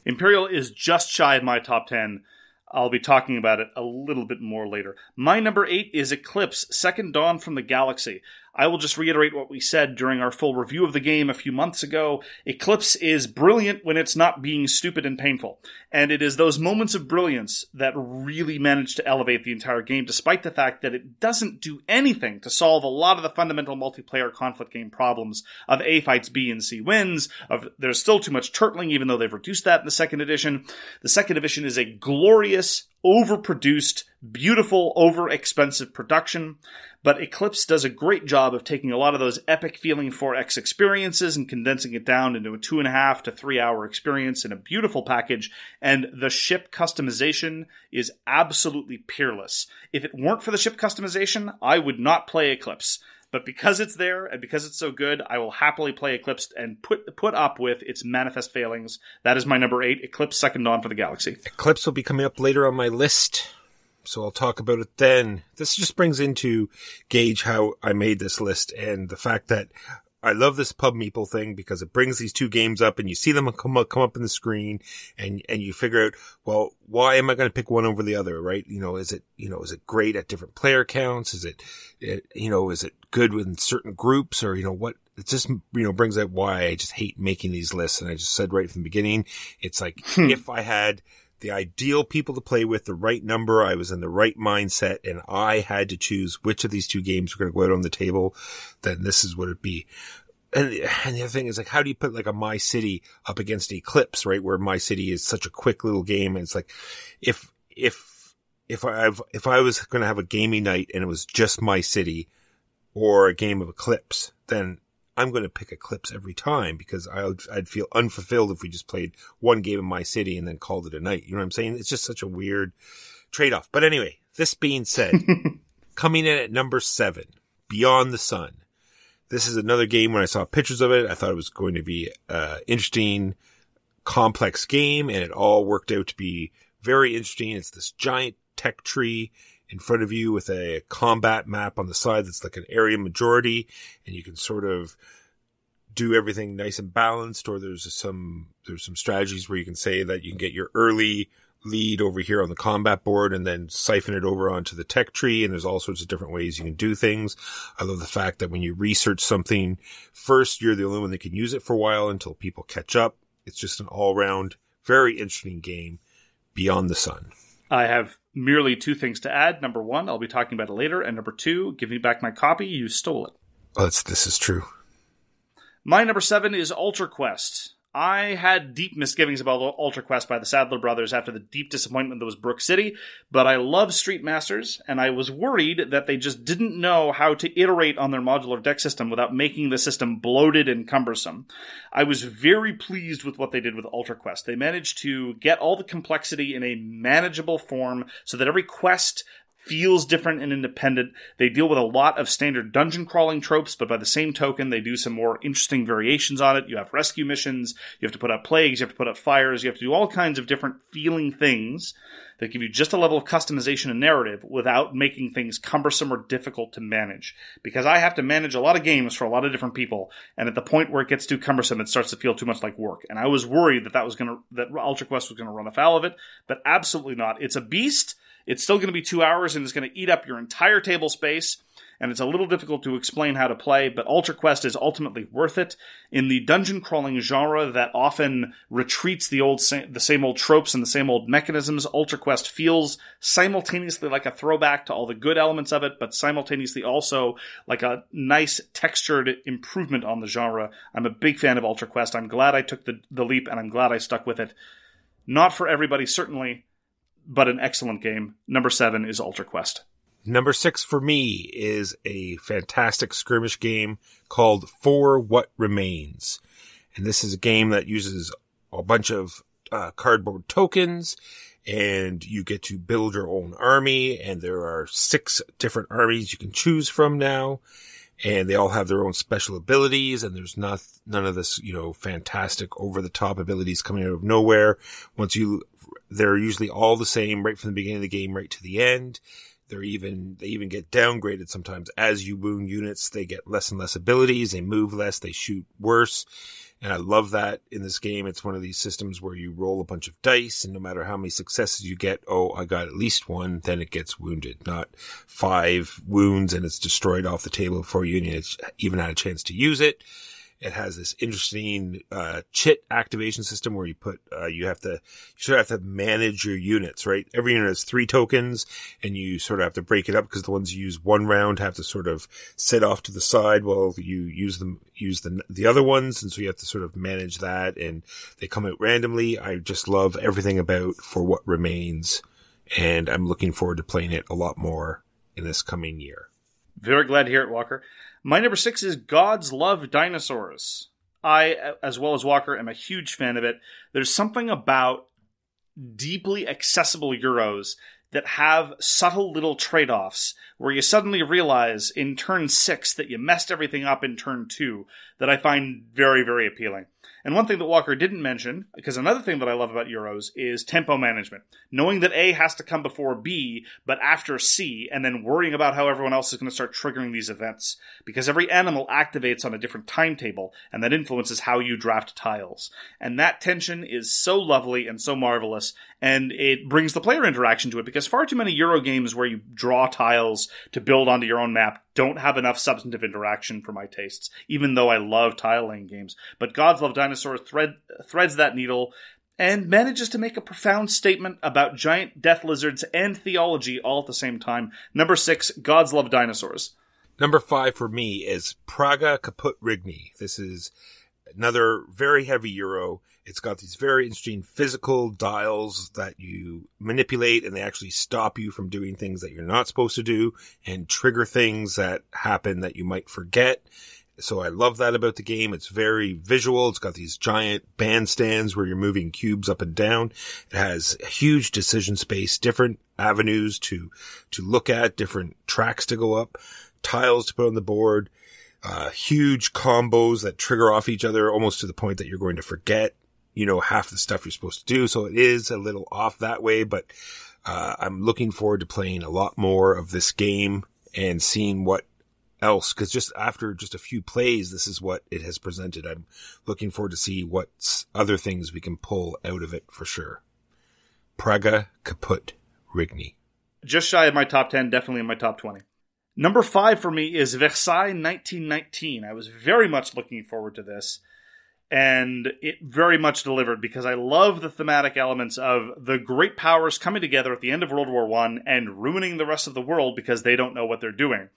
Imperial is just shy of my top 10. I'll be talking about it a little bit more later. My number 8 is Eclipse, Second Dawn from the Galaxy. I will just reiterate what we said during our full review of the game a few months ago. Eclipse is brilliant when it's not being stupid and painful. And it is those moments of brilliance that really manage to elevate the entire game, despite the fact that it doesn't do anything to solve a lot of the fundamental multiplayer conflict game problems of A fights B and C wins, of there's still too much turtling, even though they've reduced that in the second edition. The second edition is a glorious, overproduced, beautiful, over expensive production. But Eclipse does a great job of taking a lot of those epic feeling 4X experiences and condensing it down into a two and a half to three hour experience in a beautiful package. And the ship customization is absolutely peerless. If it weren't for the ship customization, I would not play Eclipse. But because it's there and because it's so good, I will happily play Eclipse and put put up with its manifest failings. That is my number eight, Eclipse Second Dawn for the Galaxy.
Eclipse will be coming up later on my list, so I'll talk about it then. This just brings into gauge how I made this list and the fact that I love this pub meeple thing because it brings these two games up and you see them come up, come up in the screen and, and you figure out, well, why am I going to pick one over the other? Right. You know, is it, you know, is it great at different player counts? Is it, it you know, is it good with certain groups or, you know, what, it just, you know, brings out why I just hate making these lists. And I just said right from the beginning, it's like hmm. if I had the ideal people to play with, the right number, I was in the right mindset, and I had to choose which of these two games were going to go out on the table, then this is what it'd be. And, and the other thing is like, how do you put like a My City up against Eclipse, right? Where My City is such a quick little game. And it's like, if, if, if I've, if I was going to have a gaming night and it was just My City or a game of Eclipse, then I'm going to pick Eclipse every time because I'd, I'd feel unfulfilled if we just played one game in my city and then called it a night. You know what I'm saying? It's just such a weird trade off. But anyway, this being said, coming in at number seven, Beyond the Sun. This is another game when I saw pictures of it, I thought it was going to be uh interesting, complex game and it all worked out to be very interesting. It's this giant tech tree in front of you with a combat map on the side that's like an area majority and you can sort of do everything nice and balanced or there's some there's some strategies where you can say that you can get your early lead over here on the combat board and then siphon it over onto the tech tree and there's all sorts of different ways you can do things. I love the fact that when you research something first you're the only one that can use it for a while until people catch up. It's just an all-round very interesting game beyond the sun.
I have merely two things to add. Number one, I'll be talking about it later. And number two, give me back my copy. You stole it.
Oh, this is true.
My number seven is Altar Quest. I had deep misgivings about Altar Quest by the Sadler brothers after the deep disappointment that was Brook City, but I love Street Masters, and I was worried that they just didn't know how to iterate on their modular deck system without making the system bloated and cumbersome. I was very pleased with what they did with Altar Quest. They managed to get all the complexity in a manageable form so that every quest feels different and independent. They deal with a lot of standard dungeon crawling tropes, but by the same token, they do some more interesting variations on it. You have rescue missions, you have to put out plagues, you have to put out fires, you have to do all kinds of different feeling things that give you just a level of customization and narrative without making things cumbersome or difficult to manage. Because I have to manage a lot of games for a lot of different people, and at the point where it gets too cumbersome, it starts to feel too much like work. And I was worried that that was going to that Altar Quest was going to run afoul of it, but absolutely not. It's a beast. It's still going to be two hours and it's going to eat up your entire table space. And it's a little difficult to explain how to play, but Altar Quest is ultimately worth it. In the dungeon crawling genre that often retreats the old the same old tropes and the same old mechanisms, Altar Quest feels simultaneously like a throwback to all the good elements of it, but simultaneously also like a nice textured improvement on the genre. I'm a big fan of Altar Quest. I'm glad I took the, the leap and I'm glad I stuck with it. Not for everybody, certainly, but an excellent game. Number seven is Altar Quest.
Number six for me is a fantastic skirmish game called For What Remains. And this is a game that uses a bunch of uh, cardboard tokens and you get to build your own army and there are six different armies you can choose from now and they all have their own special abilities and there's not none of this you know fantastic over the top abilities coming out of nowhere once you they're usually all the same right from the beginning of the game right to the end they're even they even get downgraded sometimes as you wound units they get less and less abilities they move less they shoot worse and I love that in this game. It's one of these systems where you roll a bunch of dice and no matter how many successes you get, oh, I got at least one, then it gets wounded, not five wounds and it's destroyed off the table before you even had a chance to use it. It has this interesting uh, chit activation system where you put uh, you have to you sort of have to manage your units, right? Every unit has three tokens, and you sort of have to break it up because the ones you use one round have to sort of sit off to the side while you use them use the the other ones, and so you have to sort of manage that, and they come out randomly. I just love everything about for what remains, and I'm looking forward to playing it a lot more in this coming year.
Very glad to hear it, Walker. My number six is Gods Love Dinosaurs. I, as well as Walker, am a huge fan of it. There's something about deeply accessible Euros that have subtle little trade offs where you suddenly realize in turn six that you messed everything up in turn two that I find very, very appealing. And one thing that Walker didn't mention, because another thing that I love about Euros is tempo management. Knowing that A has to come before B, but after C, and then worrying about how everyone else is going to start triggering these events. Because every animal activates on a different timetable, and that influences how you draft tiles. And that tension is so lovely and so marvelous, and it brings the player interaction to it, because far too many Euro games where you draw tiles to build onto your own map don't have enough substantive interaction for my tastes, even though I love tile laying games. But Gods Love Dinosaur thread, threads that needle and manages to make a profound statement about giant death lizards and theology all at the same time. Number six, Gods Love Dinosaurs.
Number five for me is Praga Caput Regni. This is another very heavy Euro. It's got these very interesting physical dials that you manipulate and they actually stop you from doing things that you're not supposed to do and trigger things that happen that you might forget. So I love that about the game. It's very visual. It's got these giant bandstands where you're moving cubes up and down. It has a huge decision space, different avenues to, to look at, different tracks to go up, tiles to put on the board, uh, huge combos that trigger off each other almost to the point that you're going to forget you know, half the stuff you're supposed to do. So it is a little off that way, but, uh, I'm looking forward to playing a lot more of this game and seeing what else. Cause just after just a few plays, this is what it has presented. I'm looking forward to see what other things we can pull out of it for sure. Praga Caput Regni.
Just shy of my top 10, definitely in my top 20. Number five for me is Versailles 1919. I was very much looking forward to this and it very much delivered because I love the thematic elements of the great powers coming together at the end of World War One and ruining the rest of the world because they don't know what they're doing.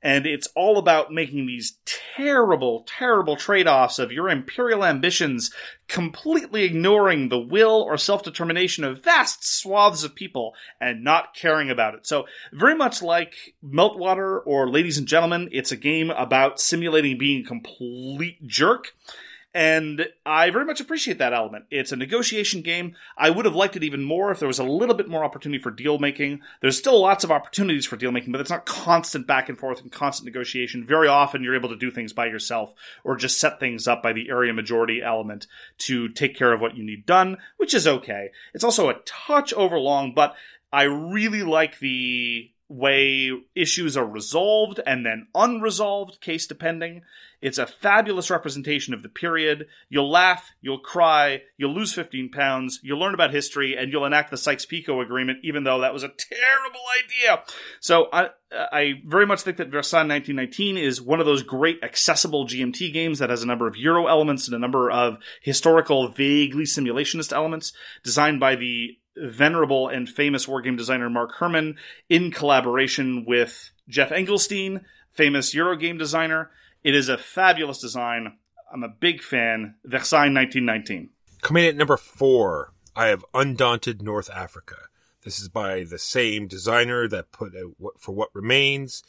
And it's all about making these terrible, terrible trade-offs of your imperial ambitions completely ignoring the will or self-determination of vast swaths of people and not caring about it. So very much like Meltwater or Ladies and Gentlemen, it's a game about simulating being a complete jerk and I very much appreciate that element. It's a negotiation game. I would have liked it even more if there was a little bit more opportunity for deal making. There's still lots of opportunities for deal making, but it's not constant back and forth and constant negotiation. Very often you're able to do things by yourself or just set things up by the area majority element to take care of what you need done, which is okay. It's also a touch overlong, but I really like the way issues are resolved and then unresolved, case depending. It's a fabulous representation of the period. You'll laugh, you'll cry, you'll lose 15 pounds, you'll learn about history, and you'll enact the Sykes-Picot Agreement, even though that was a terrible idea. So I, I very much think that Versailles 1919 is one of those great accessible GMT games that has a number of Euro elements and a number of historical, vaguely simulationist elements designed by the venerable and famous wargame designer Mark Herman in collaboration with Geoff Engelstein, famous Eurogame designer. It is a fabulous design. I'm a big fan. Versailles 1919.
Coming at number four, I have Undaunted North Africa. This is by the same designer that put out what for what remains.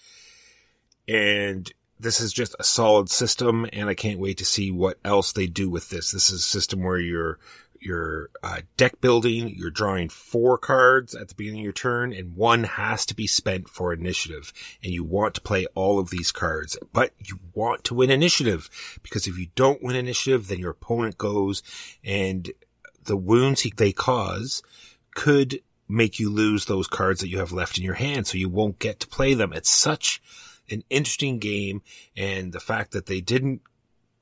And this is just a solid system and I can't wait to see what else they do with this. This is a system where you're your uh, deck building. You're drawing four cards at the beginning of your turn, and one has to be spent for initiative. And you want to play all of these cards, but you want to win initiative because if you don't win initiative, then your opponent goes, and the wounds he, they cause could make you lose those cards that you have left in your hand, so you won't get to play them. It's such an interesting game, and the fact that they didn't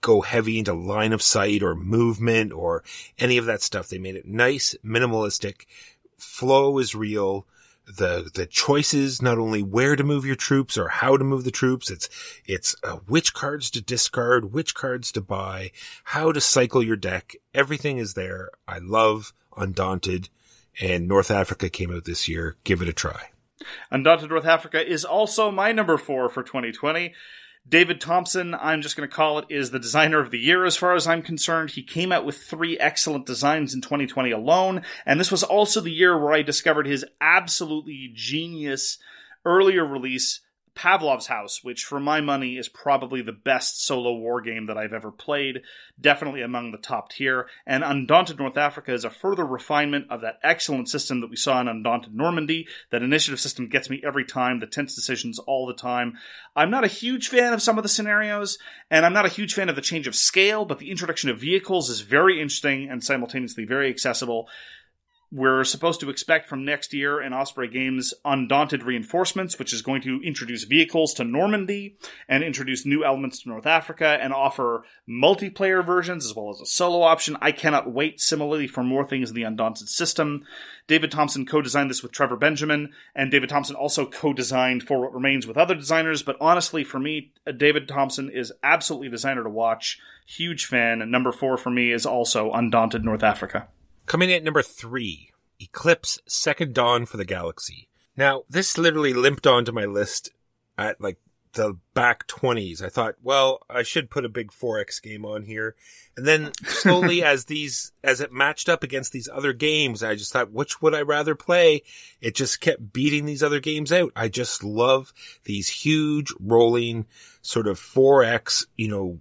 go heavy into line of sight or movement or any of that stuff. They made it nice, minimalistic. Flow is real. The, the choices, not only where to move your troops or how to move the troops, it's, it's uh, which cards to discard, which cards to buy, how to cycle your deck. Everything is there. I love Undaunted and North Africa came out this year. Give it a try.
Undaunted North Africa is also my number four for 2020. David Thompson, I'm just going to call it, is the designer of the year as far as I'm concerned. He came out with three excellent designs in 2020 alone, and this was also the year where I discovered his absolutely genius earlier release, Pavlov's House, which for my money is probably the best solo war game that I've ever played, definitely among the top tier. And Undaunted North Africa is a further refinement of that excellent system that we saw in Undaunted Normandy. That initiative system gets me every time, the tense decisions all the time. I'm not a huge fan of some of the scenarios, and I'm not a huge fan of the change of scale, but the introduction of vehicles is very interesting and simultaneously very accessible. We're supposed to expect from next year in Osprey Games Undaunted Reinforcements, which is going to introduce vehicles to Normandy and introduce new elements to North Africa and offer multiplayer versions as well as a solo option. I cannot wait similarly for more things in the Undaunted system. David Thompson co-designed this with Trevor Benjamin, and David Thompson also co-designed For What Remains with other designers. But honestly, for me, David Thompson is absolutely a designer to watch. Huge fan. And number four for me is also Undaunted North Africa.
Coming in at number three, Eclipse Second Dawn for the Galaxy. Now, this literally limped onto my list at like the back 20s. I thought, well, I should put a big 4X game on here. And then slowly as these, as it matched up against these other games, I just thought, which would I rather play? It just kept beating these other games out. I just love these huge rolling sort of 4X, you know,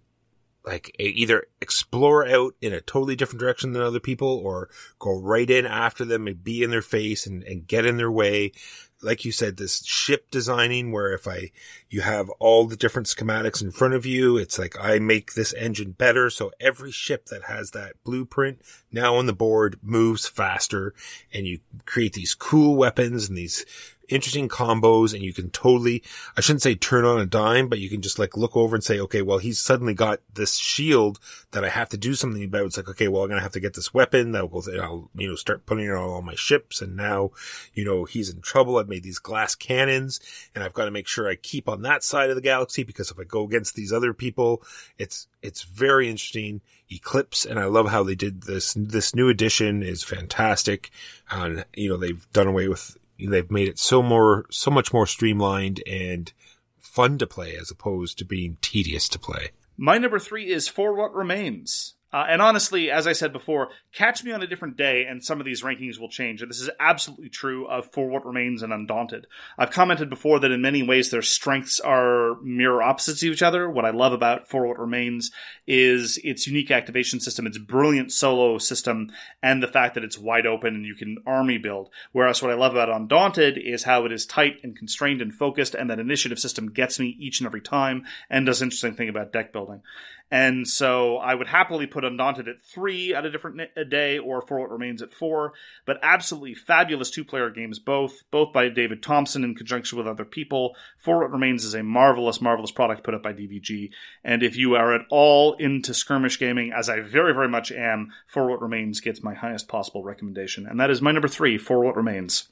like either explore out in a totally different direction than other people or go right in after them and be in their face and, and get in their way. Like you said, this ship designing where if I, you have all the different schematics in front of you, it's like I make this engine better. So every ship that has that blueprint now on the board moves faster and you create these cool weapons and these interesting combos and you can totally, I shouldn't say turn on a dime, but you can just like look over and say, okay, well, he's suddenly got this shield that I have to do something about. It's like, okay, well, I'm going to have to get this weapon that will, I'll, you know, start putting it on all my ships. And now, you know, he's in trouble. I've made these glass cannons and I've got to make sure I keep on that side of the galaxy because if I go against these other people, it's, it's very interesting. Eclipse, and I love how they did this. This new edition is fantastic. And, you know, they've done away with they've made it so more, so much more streamlined and fun to play as opposed to being tedious to play.
My number three is For What Remains. Uh, and honestly, as I said before, catch me on a different day and some of these rankings will change. And this is absolutely true of For What Remains and Undaunted. I've commented before that in many ways their strengths are mirror opposites of each other. What I love about For What Remains is its unique activation system, its brilliant solo system, and the fact that it's wide open and you can army build. Whereas what I love about Undaunted is how it is tight and constrained and focused, and that initiative system gets me each and every time and does interesting thing about deck building. And so I would happily put Undaunted at three at a different a day or For What Remains at four, but absolutely fabulous two player games, both, both by David Thompson in conjunction with other people. For What Remains is a marvelous, marvelous product put up by DVG. And if you are at all into skirmish gaming, as I very, very much am, For What Remains gets my highest possible recommendation. And that is my number three, For What Remains.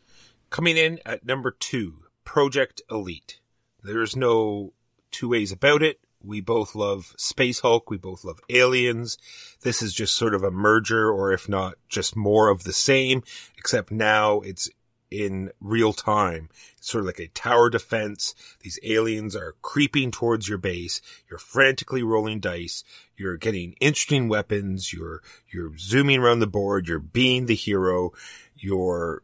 Coming in at number two, Project Elite. There's no two ways about it. We both love Space Hulk. We both love Aliens. This is just sort of a merger, or if not, just more of the same, except now it's in real time. It's sort of like a tower defense. These aliens are creeping towards your base. You're frantically rolling dice. You're getting interesting weapons. You're, you're zooming around the board. You're being the hero. You're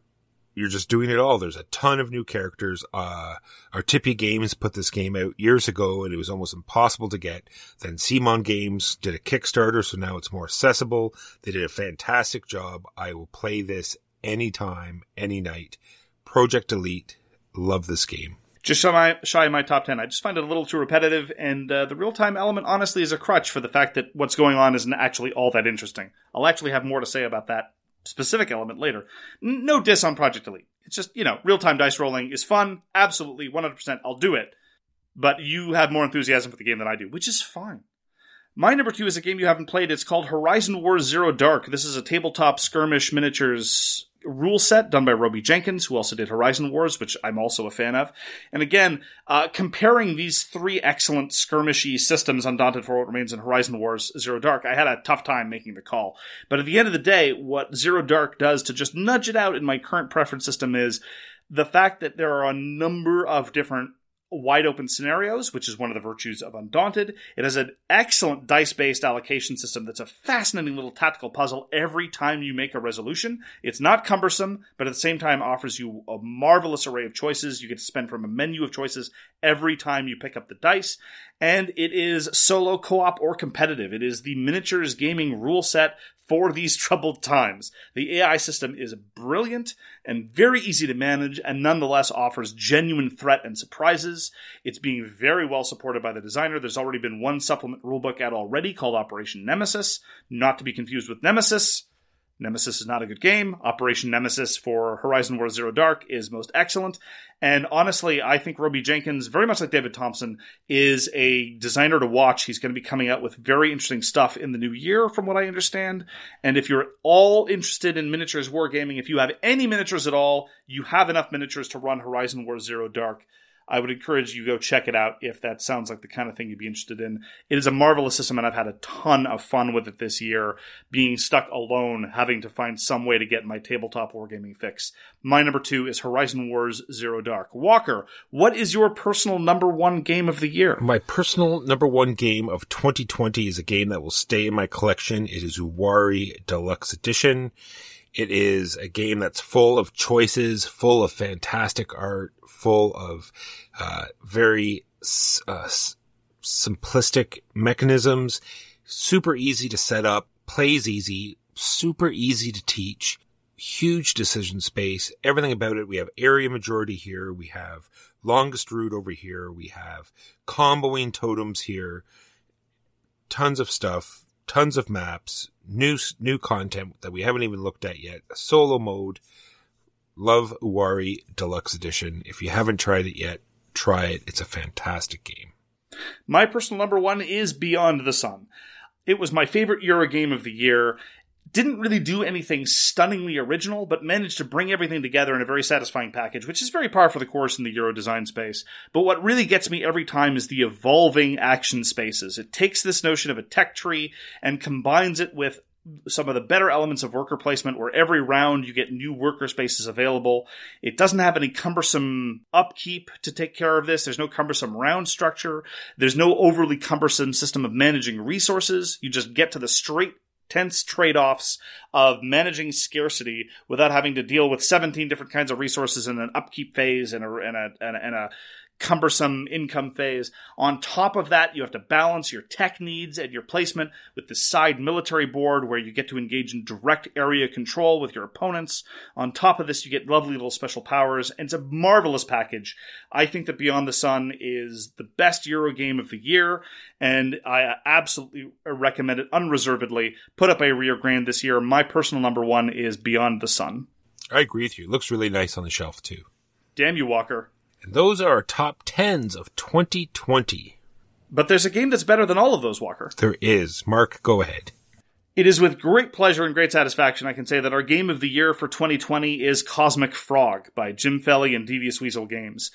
you're just doing it all. There's a ton of new characters. Uh, Artipia Games put this game out years ago and it was almost impossible to get. Then CMON Games did a Kickstarter, so now it's more accessible. They did a fantastic job. I will play this anytime, any night. Project Elite, love this game.
Just shy my shy of my top ten. I just find it a little too repetitive, and uh, the real time element, honestly, is a crutch for the fact that what's going on isn't actually all that interesting. I'll actually have more to say about that specific element later. No diss on Project Elite. It's just you know, real time dice rolling is fun. Absolutely, one hundred percent. I'll do it. But you have more enthusiasm for the game than I do, which is fine. My number two is a game you haven't played. It's called Horizon Wars Zero Dark. This is a tabletop skirmish miniatures rule set done by Robey Jenkins, who also did Horizon Wars, which I'm also a fan of. And again, uh, comparing these three excellent skirmishy systems, Undaunted for What Remains and Horizon Wars Zero Dark, I had a tough time making the call. But at the end of the day, what Zero Dark does to just nudge it out in my current preference system is the fact that there are a number of different wide open scenarios, which is one of the virtues of Undaunted. It has an excellent dice based allocation system that's a fascinating little tactical puzzle every time you make a resolution. It's not cumbersome, but at the same time offers you a marvelous array of choices. You get to spend from a menu of choices every time you pick up the dice. And it is solo co op or competitive. It is the miniatures gaming rule set for these troubled times. The AI system is brilliant and very easy to manage, and nonetheless offers genuine threat and surprises. It's being very well supported by the designer. There's already been one supplement rulebook out already called Operation Nemesis, not to be confused with Nemesis. Nemesis is not a good game. Operation Nemesis for Horizon War Zero Dark is most excellent. And honestly, I think Robey Jenkins, very much like David Thompson, is a designer to watch. He's going to be coming out with very interesting stuff in the new year, from what I understand. And if you're all interested in miniatures wargaming, if you have any miniatures at all, you have enough miniatures to run Horizon War Zero Dark. I would encourage you go check it out if that sounds like the kind of thing you'd be interested in. It is a marvelous system, and I've had a ton of fun with it this year, being stuck alone, having to find some way to get my tabletop wargaming fix. My number two is Horizon Wars Zero Dark. Walker, what is your personal number one game of the year?
My personal number one game of 2020 is a game that will stay in my collection. It is Iwari Deluxe Edition. It is a game that's full of choices, full of fantastic art, full of uh, very uh, simplistic mechanisms, super easy to set up, plays easy, super easy to teach, huge decision space, everything about it. We have area majority here. We have longest route over here. We have comboing totems here. Tons of stuff, tons of maps, new new content that we haven't even looked at yet. Solo mode. Love Iwari Deluxe Edition. If you haven't tried it yet, try it. It's a fantastic game.
My personal number one is Beyond the Sun. It was my favorite Euro game of the year. Didn't really do anything stunningly original, but managed to bring everything together in a very satisfying package, which is very par for the course in the Euro design space. But what really gets me every time is the evolving action spaces. It takes this notion of a tech tree and combines it with some of the better elements of worker placement where every round you get new worker spaces available. It doesn't have any cumbersome upkeep to take care of this. There's no cumbersome round structure. There's no overly cumbersome system of managing resources. You just get to the straight tense trade-offs of managing scarcity without having to deal with 17 different kinds of resources in an upkeep phase and a, and a, and a, and a cumbersome income phase. On top of that, you have to balance your tech needs and your placement with the side military board where you get to engage in direct area control with your opponents. On top of this, you get lovely little special powers, and it's a marvelous package. I think that Beyond the Sun is the best Euro game of the year, and I absolutely recommend it unreservedly. Put up a Rio Grande this year. My personal number one is Beyond the Sun.
I agree with you. It looks really nice on the shelf, too.
Damn you, Walker.
And those are our top tens of 2020.
But there's a game that's better than all of those, Walker.
There is. Mark, go ahead.
It is with great pleasure and great satisfaction I can say that our game of the year for 2020 is Cosmic Frog by Jim Felli and Devious Weasel Games.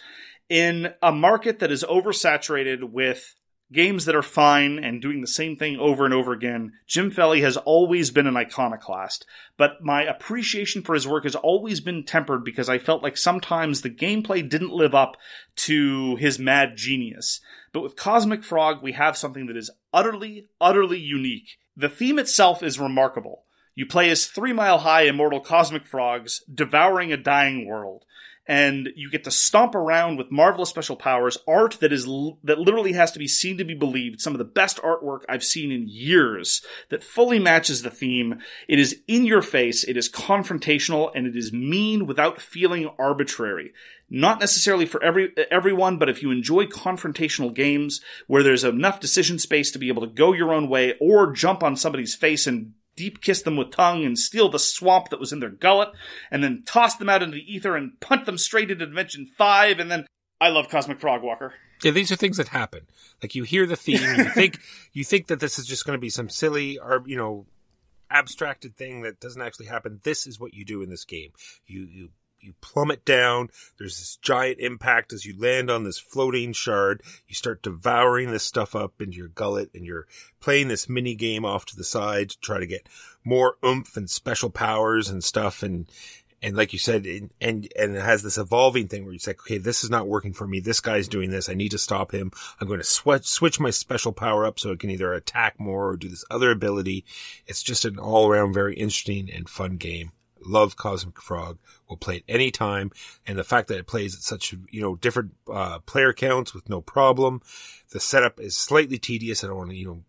In a market that is oversaturated with games that are fine and doing the same thing over and over again, Jim Felli has always been an iconoclast. But my appreciation for his work has always been tempered because I felt like sometimes the gameplay didn't live up to his mad genius. But with Cosmic Frog, we have something that is utterly, utterly unique. The theme itself is remarkable. You play as three mile high immortal cosmic frogs devouring a dying world. And you get to stomp around with marvelous special powers, art that is that literally has to be seen to be believed. Some of the best artwork I've seen in years that fully matches the theme. It is in your face, it is confrontational, and it is mean without feeling arbitrary not necessarily for every everyone, but if you enjoy confrontational games where there's enough decision space to be able to go your own way or jump on somebody's face and deep kiss them with tongue and steal the swamp that was in their gullet and then toss them out into the ether and punt them straight into Dimension 5 and then I love Cosmic Frog Walker.
Yeah, these are things that happen. Like you hear the theme, and you think you think that this is just going to be some silly, or you know, abstracted thing that doesn't actually happen. This is what you do in this game. You you you plummet down. There's this giant impact as you land on this floating shard. You start devouring this stuff up into your gullet and you're playing this mini game off to the side to try to get more oomph and special powers and stuff. And, and like you said, and, and, and it has this evolving thing where you say, okay, this is not working for me. This guy's doing this. I need to stop him. I'm going to switch, switch my special power up so it can either attack more or do this other ability. It's just an all around very interesting and fun game love Cosmic Frog. Will play it anytime. And the fact that it plays at such, you know, different, uh, player counts with no problem. The setup is slightly tedious. I don't want to, you know,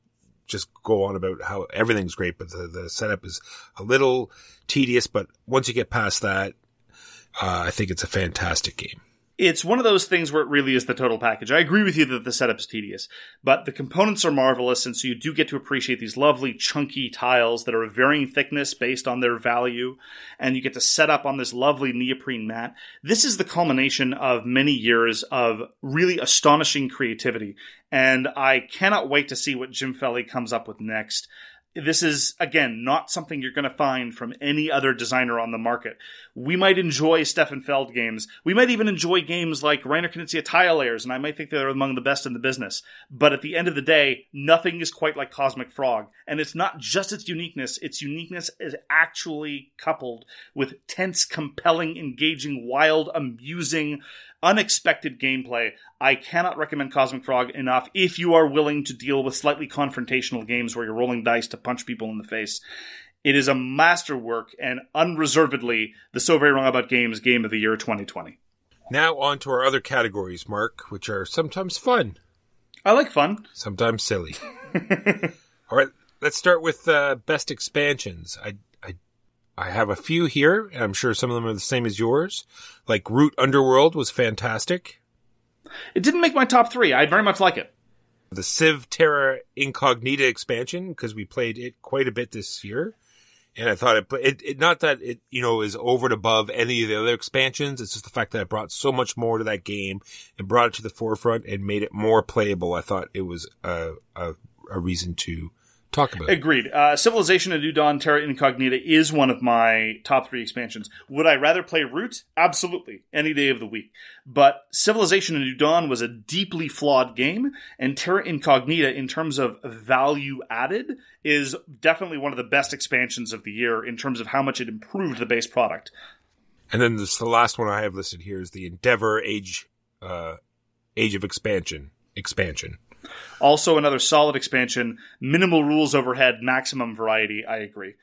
just go on about how everything's great, but the, the setup is a little tedious. But once you get past that, uh, I think it's a fantastic game
it's one of those things where it really is the total package. I agree with you that the setup is tedious, but the components are marvelous, and so you do get to appreciate these lovely chunky tiles that are of varying thickness based on their value, and you get to set up on this lovely neoprene mat. This is the culmination of many years of really astonishing creativity, and I cannot wait to see what Jim Felli comes up with next this is again not something you're going to find from any other designer on the market. We might enjoy Stefan Feld games. We might even enjoy games like Reiner Knizia Tile Layers, and I might think they're among the best in the business. But at the end of the day, nothing is quite like Cosmic Frog. And it's not just its uniqueness, its uniqueness is actually coupled with tense, compelling, engaging, wild, amusing, unexpected gameplay. I cannot recommend Cosmic Frog enough if you are willing to deal with slightly confrontational games where you're rolling dice to punch people in the face. It is a masterwork and unreservedly the So Very Wrong About Games Game of the Year 2020.
Now on to our other categories, Mark, which are sometimes fun.
I like fun.
Sometimes silly. All right, let's start with uh, best expansions. I I have a few here, and I'm sure some of them are the same as yours. Like Root Underworld was fantastic.
It didn't make my top three. I very much like it.
The Civ Terra Incognita expansion, because we played it quite a bit this year. And I thought it, it, it, not that it, you know, is over and above any of the other expansions. It's just the fact that it brought so much more to that game and brought it to the forefront and made it more playable. I thought it was a, a, a reason to Talk about
Agreed. Uh, Civilization of New Dawn Terra Incognita is one of my top three expansions. Would I rather play Root? Absolutely. Any day of the week. But Civilization of New Dawn was a deeply flawed game, and Terra Incognita, in terms of value added, is definitely one of the best expansions of the year in terms of how much it improved the base product.
And then this, the last one I have listed here is the Endeavor Age, uh, Age of Expansion expansion.
Also, another solid expansion, minimal rules overhead, maximum variety. I agree.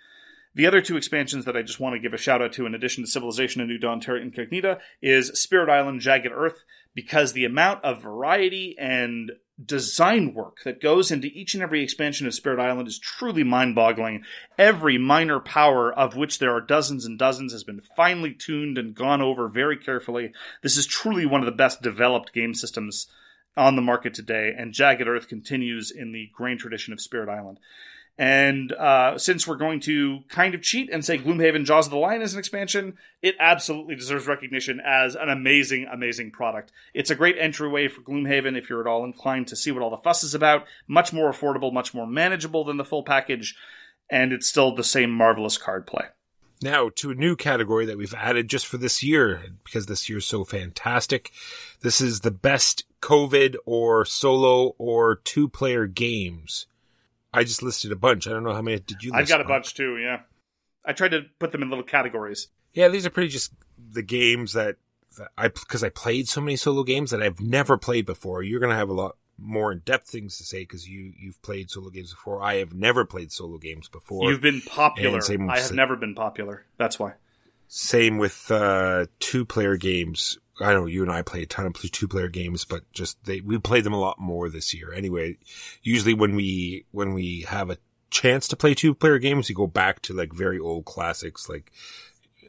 The other two expansions that I just want to give a shout out to, in addition to Civilization and New Dawn Terra Incognita, is Spirit Island Jagged Earth, because the amount of variety and design work that goes into each and every expansion of Spirit Island is truly mind boggling. Every minor power, of which there are dozens and dozens, has been finely tuned and gone over very carefully. This is truly one of the best developed game systems on the market today, and Jagged Earth continues in the grain tradition of Spirit Island. And uh, since we're going to kind of cheat and say Gloomhaven Jaws of the Lion is an expansion, it absolutely deserves recognition as an amazing, amazing product. It's a great entryway for Gloomhaven if you're at all inclined to see what all the fuss is about. Much more affordable, much more manageable than the full package, and it's still the same marvelous card play.
Now to a new category that we've added just for this year because this year's so fantastic. This is the best COVID or solo or two player games. I just listed a bunch. I don't know how many did you
I've got a bunch too, yeah. I tried to put them in little categories.
Yeah, these are pretty just the games that, that I because I played so many solo games that I've never played before. You're going to have a lot more in depth things to say because you you've played solo games before. I have never played solo games before.
You've been popular.
Same
I have never been popular. That's why.
Same with uh, two player games. I know you and I play a ton of two player games, but just they we played them a lot more this year. Anyway, usually when we when we have a chance to play two player games, we go back to like very old classics. Like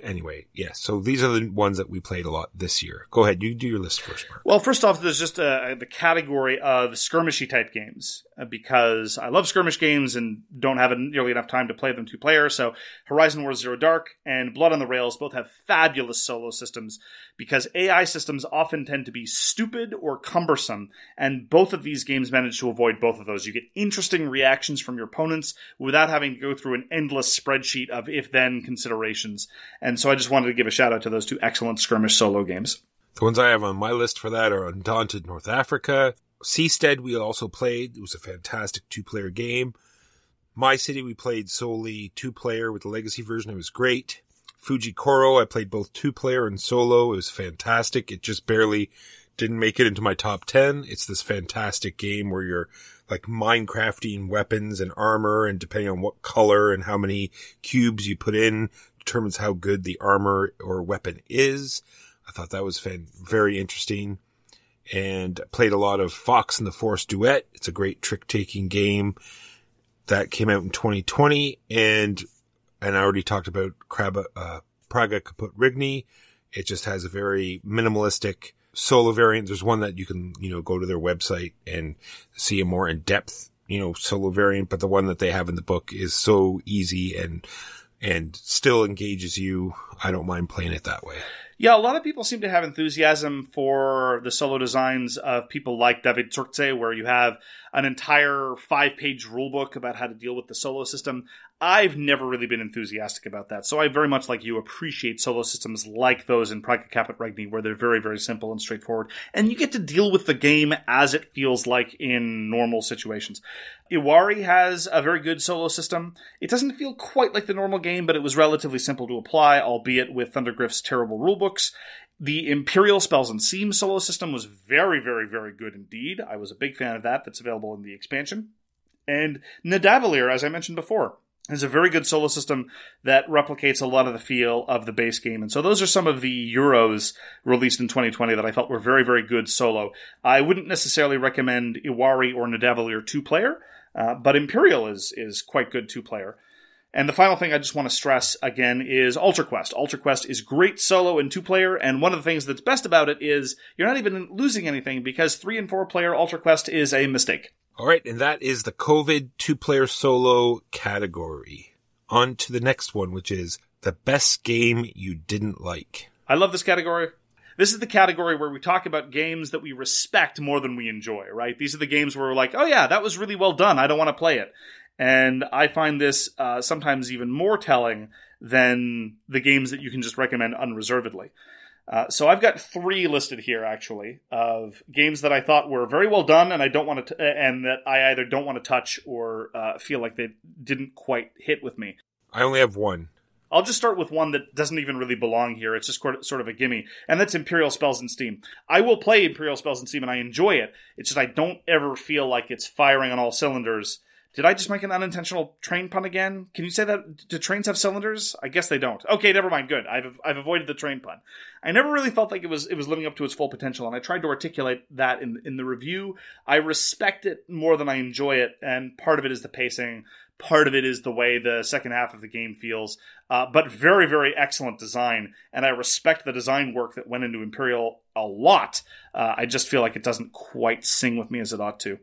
anyway, yeah. So these are the ones that we played a lot this year. Go ahead, you do your list first, Mark.
Well, first off, there's just uh, the category of skirmishy type games uh, because I love skirmish games and don't have nearly enough time to play them two player. So Horizon War Zero Dark and Blood on the Rails both have fabulous solo systems because AI systems often tend to be stupid or cumbersome, and both of these games manage to avoid both of those. You get interesting reactions from your opponents without having to go through an endless spreadsheet of if then considerations. So I just wanted to give a shout out to those two excellent skirmish solo games.
The ones I have on my list for that are Undaunted North Africa. Seastead we also played. It was a fantastic two player game. My City we played solely two player with the legacy version. It was great. Fuji Koro I played both two player and solo. It was fantastic. It just barely didn't make it into my top 10. It's this fantastic game where you're like Minecrafting weapons and armor and depending on what color and how many cubes you put in determines how good the armor or weapon is. I thought that was fan- very interesting and played a lot of Fox and the Force Duet. It's a great trick taking game that came out in 2020 and, and I already talked about Kraba, uh, Praga Caput Regni. It just has a very minimalistic solo variant. There's one that you can, you know, go to their website and see a more in depth, you know, solo variant, but the one that they have in the book is so easy and, and still engages you. I don't mind playing it that way.
Yeah, a lot of people seem to have enthusiasm for the solo designs of people like David Turczi, where you have an entire five page rulebook about how to deal with the solo system. I've never really been enthusiastic about that. So I very much like you appreciate solo systems like those in Praga Caput Regni, where they're very, very simple and straightforward. And you get to deal with the game as it feels like in normal situations. Iwari has a very good solo system. It doesn't feel quite like the normal game, but it was relatively simple to apply, albeit with Thundergryph's terrible rulebooks. The Imperial Spells and Seam solo system was very, very, very good indeed. I was a big fan of that. That's available in the expansion. And Nidavellir, as I mentioned before, is a very good solo system that replicates a lot of the feel of the base game. And so those are some of the Euros released in 2020 that I felt were very, very good solo. I wouldn't necessarily recommend Iwari or Nidavellir two player, uh, but Imperial is, is quite good two player. And the final thing I just want to stress again is Altar Quest. Altar Quest is great solo and two player, and one of the things that's best about it is you're not even losing anything because three and four player Altar Quest is a mistake.
All right, and that is the COVID two player solo category. On to the next one, which is the best game you didn't like.
I love this category. This is the category where we talk about games that we respect more than we enjoy, right? These are the games where we're like, oh yeah, that was really well done. I don't want to play it. And I find this uh, sometimes even more telling than the games that you can just recommend unreservedly. Uh, so I've got three listed here actually of games that I thought were very well done, and I don't want to, t- and that I either don't want to touch or uh, feel like they didn't quite hit with me.
I only have one.
I'll just start with one that doesn't even really belong here. It's just sort sort of a gimme, and that's Imperial Spells and Steam. I will play Imperial Spells and Steam, and I enjoy it. It's just I don't ever feel like it's firing on all cylinders. Did I just make an unintentional train pun again? Can you say that? Do trains have cylinders? I guess they don't. Okay, never mind. Good. I've I've avoided the train pun. I never really felt like it was it was living up to its full potential, and I tried to articulate that in in the review. I respect it more than I enjoy it, and part of it is the pacing. Part of it is the way the second half of the game feels, uh, but very, very excellent design. And I respect the design work that went into Imperial a lot. Uh, I just feel like it doesn't quite sing with me as it ought to.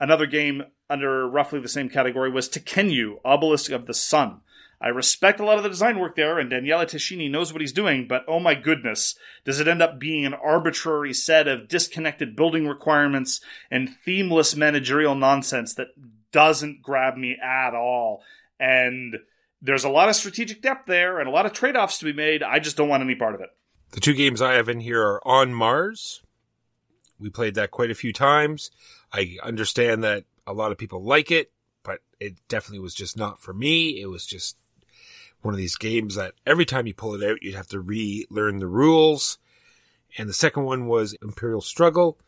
Another game under roughly the same category was Tekhenu, Obelisk of the Sun. I respect a lot of the design work there, and Daniele Tascini knows what he's doing, but oh my goodness, does it end up being an arbitrary set of disconnected building requirements and themeless managerial nonsense that doesn't grab me at all. And there's a lot of strategic depth there and a lot of trade offs to be made. I just don't want any part of it.
The two games I have in here are On Mars. We played that quite a few times. I understand that a lot of people like it, but it definitely was just not for me. It was just one of these games that every time you pull it out, you'd have to relearn the rules. And the second one was Imperial Struggle.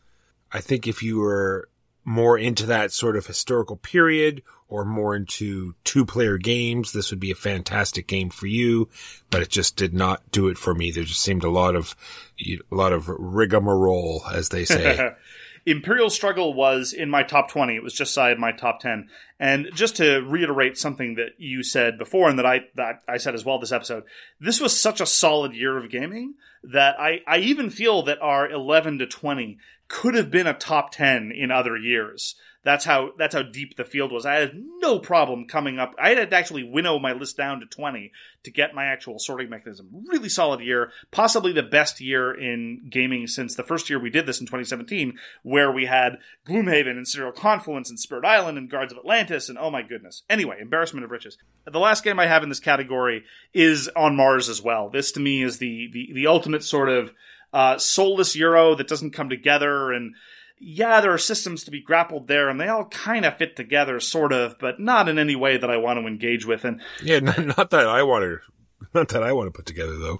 I think if you were more into that sort of historical period or more into two player games, this would be a fantastic game for you, but it just did not do it for me. There just seemed a lot of, a lot of rigmarole, as they say.
Imperial Struggle was in my top 20. It was just side my top 10. And just to reiterate something that you said before and that I that I said as well this episode, this was such a solid year of gaming that I, I even feel that our 11 to 20 could have been a top 10 in other years. That's how that's how deep the field was. I had no problem coming up. I had to actually winnow my list down to 20 to get my actual sorting mechanism. Really solid year, possibly the best year in gaming since the first year we did this in 2017, where we had Gloomhaven and Serial Confluence and Spirit Island and Guards of Atlantis and oh my goodness. Anyway, embarrassment of riches. The last game I have in this category is on Mars as well. This to me is the the, the ultimate sort of uh, soulless Euro that doesn't come together and yeah, there are systems to be grappled there, and they all kind of fit together, sort of, but not in any way that I want to engage with. And
yeah, not, not that I want to, not that I want to put together though.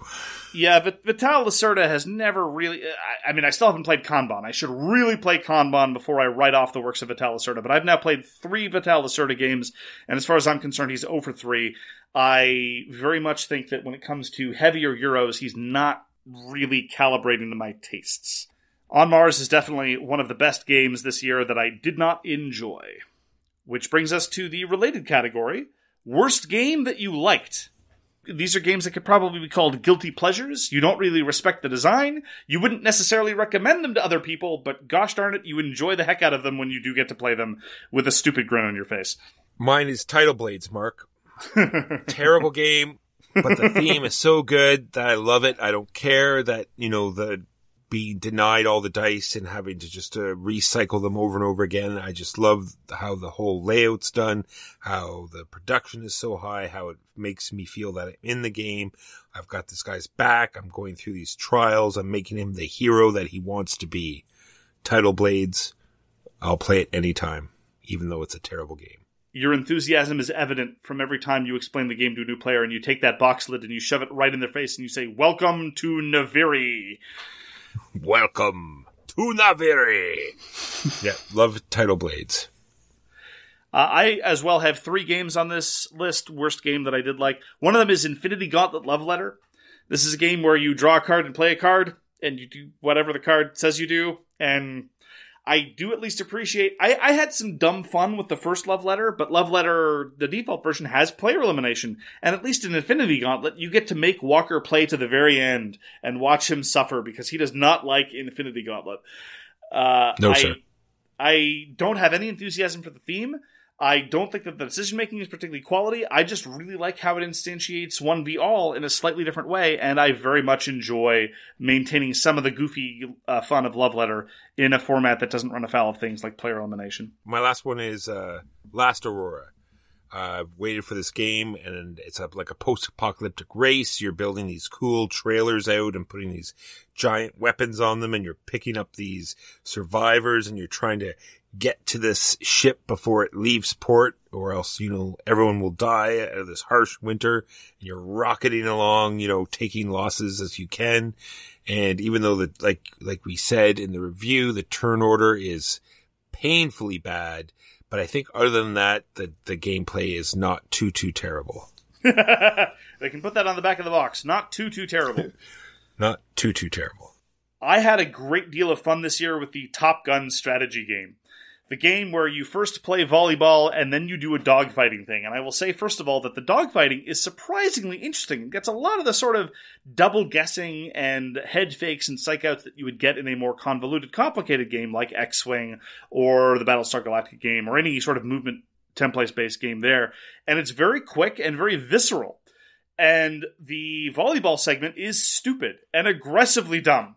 Yeah, but Vital Lacerda has never really. I, I, mean, I still haven't played Kanban. I should really play Kanban before I write off the works of Vital Lacerda. But I've now played three Vital Lacerda games, and as far as I'm concerned, he's over 3. I very much think that when it comes to heavier Euros, he's not really calibrating to my tastes. On Mars is definitely one of the best games this year that I did not enjoy. Which brings us to the related category Worst game that you liked. These are games that could probably be called guilty pleasures. You don't really respect the design. You wouldn't necessarily recommend them to other people, but gosh darn it, you enjoy the heck out of them when you do get to play them with a stupid grin on your face.
Mine is Tidal Blades, Mark. Terrible game, but the theme is so good that I love it. I don't care that, you know, the being denied all the dice and having to just uh, recycle them over and over again. I just love how the whole layout's done, how the production is so high, how it makes me feel that I'm in the game. I've got this guy's back. I'm going through these trials. I'm making him the hero that he wants to be. Tidal Blades. I'll play it anytime, even though it's a terrible game.
Your enthusiasm is evident from every time you explain the game to a new player and you take that box lid and you shove it right in their face and you say, Welcome to Naviri.
Welcome to Naviri. yeah, love Tidal Blades.
Uh, I as well have three games on this list. Worst game that I did like. One of them is Infinity Gauntlet Love Letter. This is a game where you draw a card and play a card, and you do whatever the card says you do. And I do at least appreciate. I, I had some dumb fun with the first Love Letter, but Love Letter, the default version, has player elimination, and at least in Infinity Gauntlet, you get to make Walker play to the very end and watch him suffer because he does not like Infinity Gauntlet. Uh,
no,
I,
sir.
I don't have any enthusiasm for the theme. I don't think that the decision making is particularly quality. I just really like how it instantiates 1v all in a slightly different way, and I very much enjoy maintaining some of the goofy uh, fun of Love Letter in a format that doesn't run afoul of things like player elimination.
My last one is uh, Last Aurora. I've waited for this game, and it's a, like a post-apocalyptic race. You're building these cool trailers out and putting these giant weapons on them, and you're picking up these survivors, and you're trying to get to this ship before it leaves port, or else, you know, everyone will die out of this harsh winter. And you're rocketing along, you know, taking losses as you can. And even though the, like, like we said in the review, the turn order is painfully bad. But I think other than that, the, the gameplay is not too, too terrible.
they can put that on the back of the box. Not too, too terrible.
not too, too terrible.
I had a great deal of fun this year with the Top Gun strategy game the game where you first play volleyball and then you do a dogfighting thing. And I will say, first of all, that the dogfighting is surprisingly interesting. It gets a lot of the sort of double guessing and head fakes and psych outs that you would get in a more convoluted, complicated game like X Wing or the Battlestar Galactica game or any sort of movement template based game there. And it's very quick and very visceral. And the volleyball segment is stupid and aggressively dumb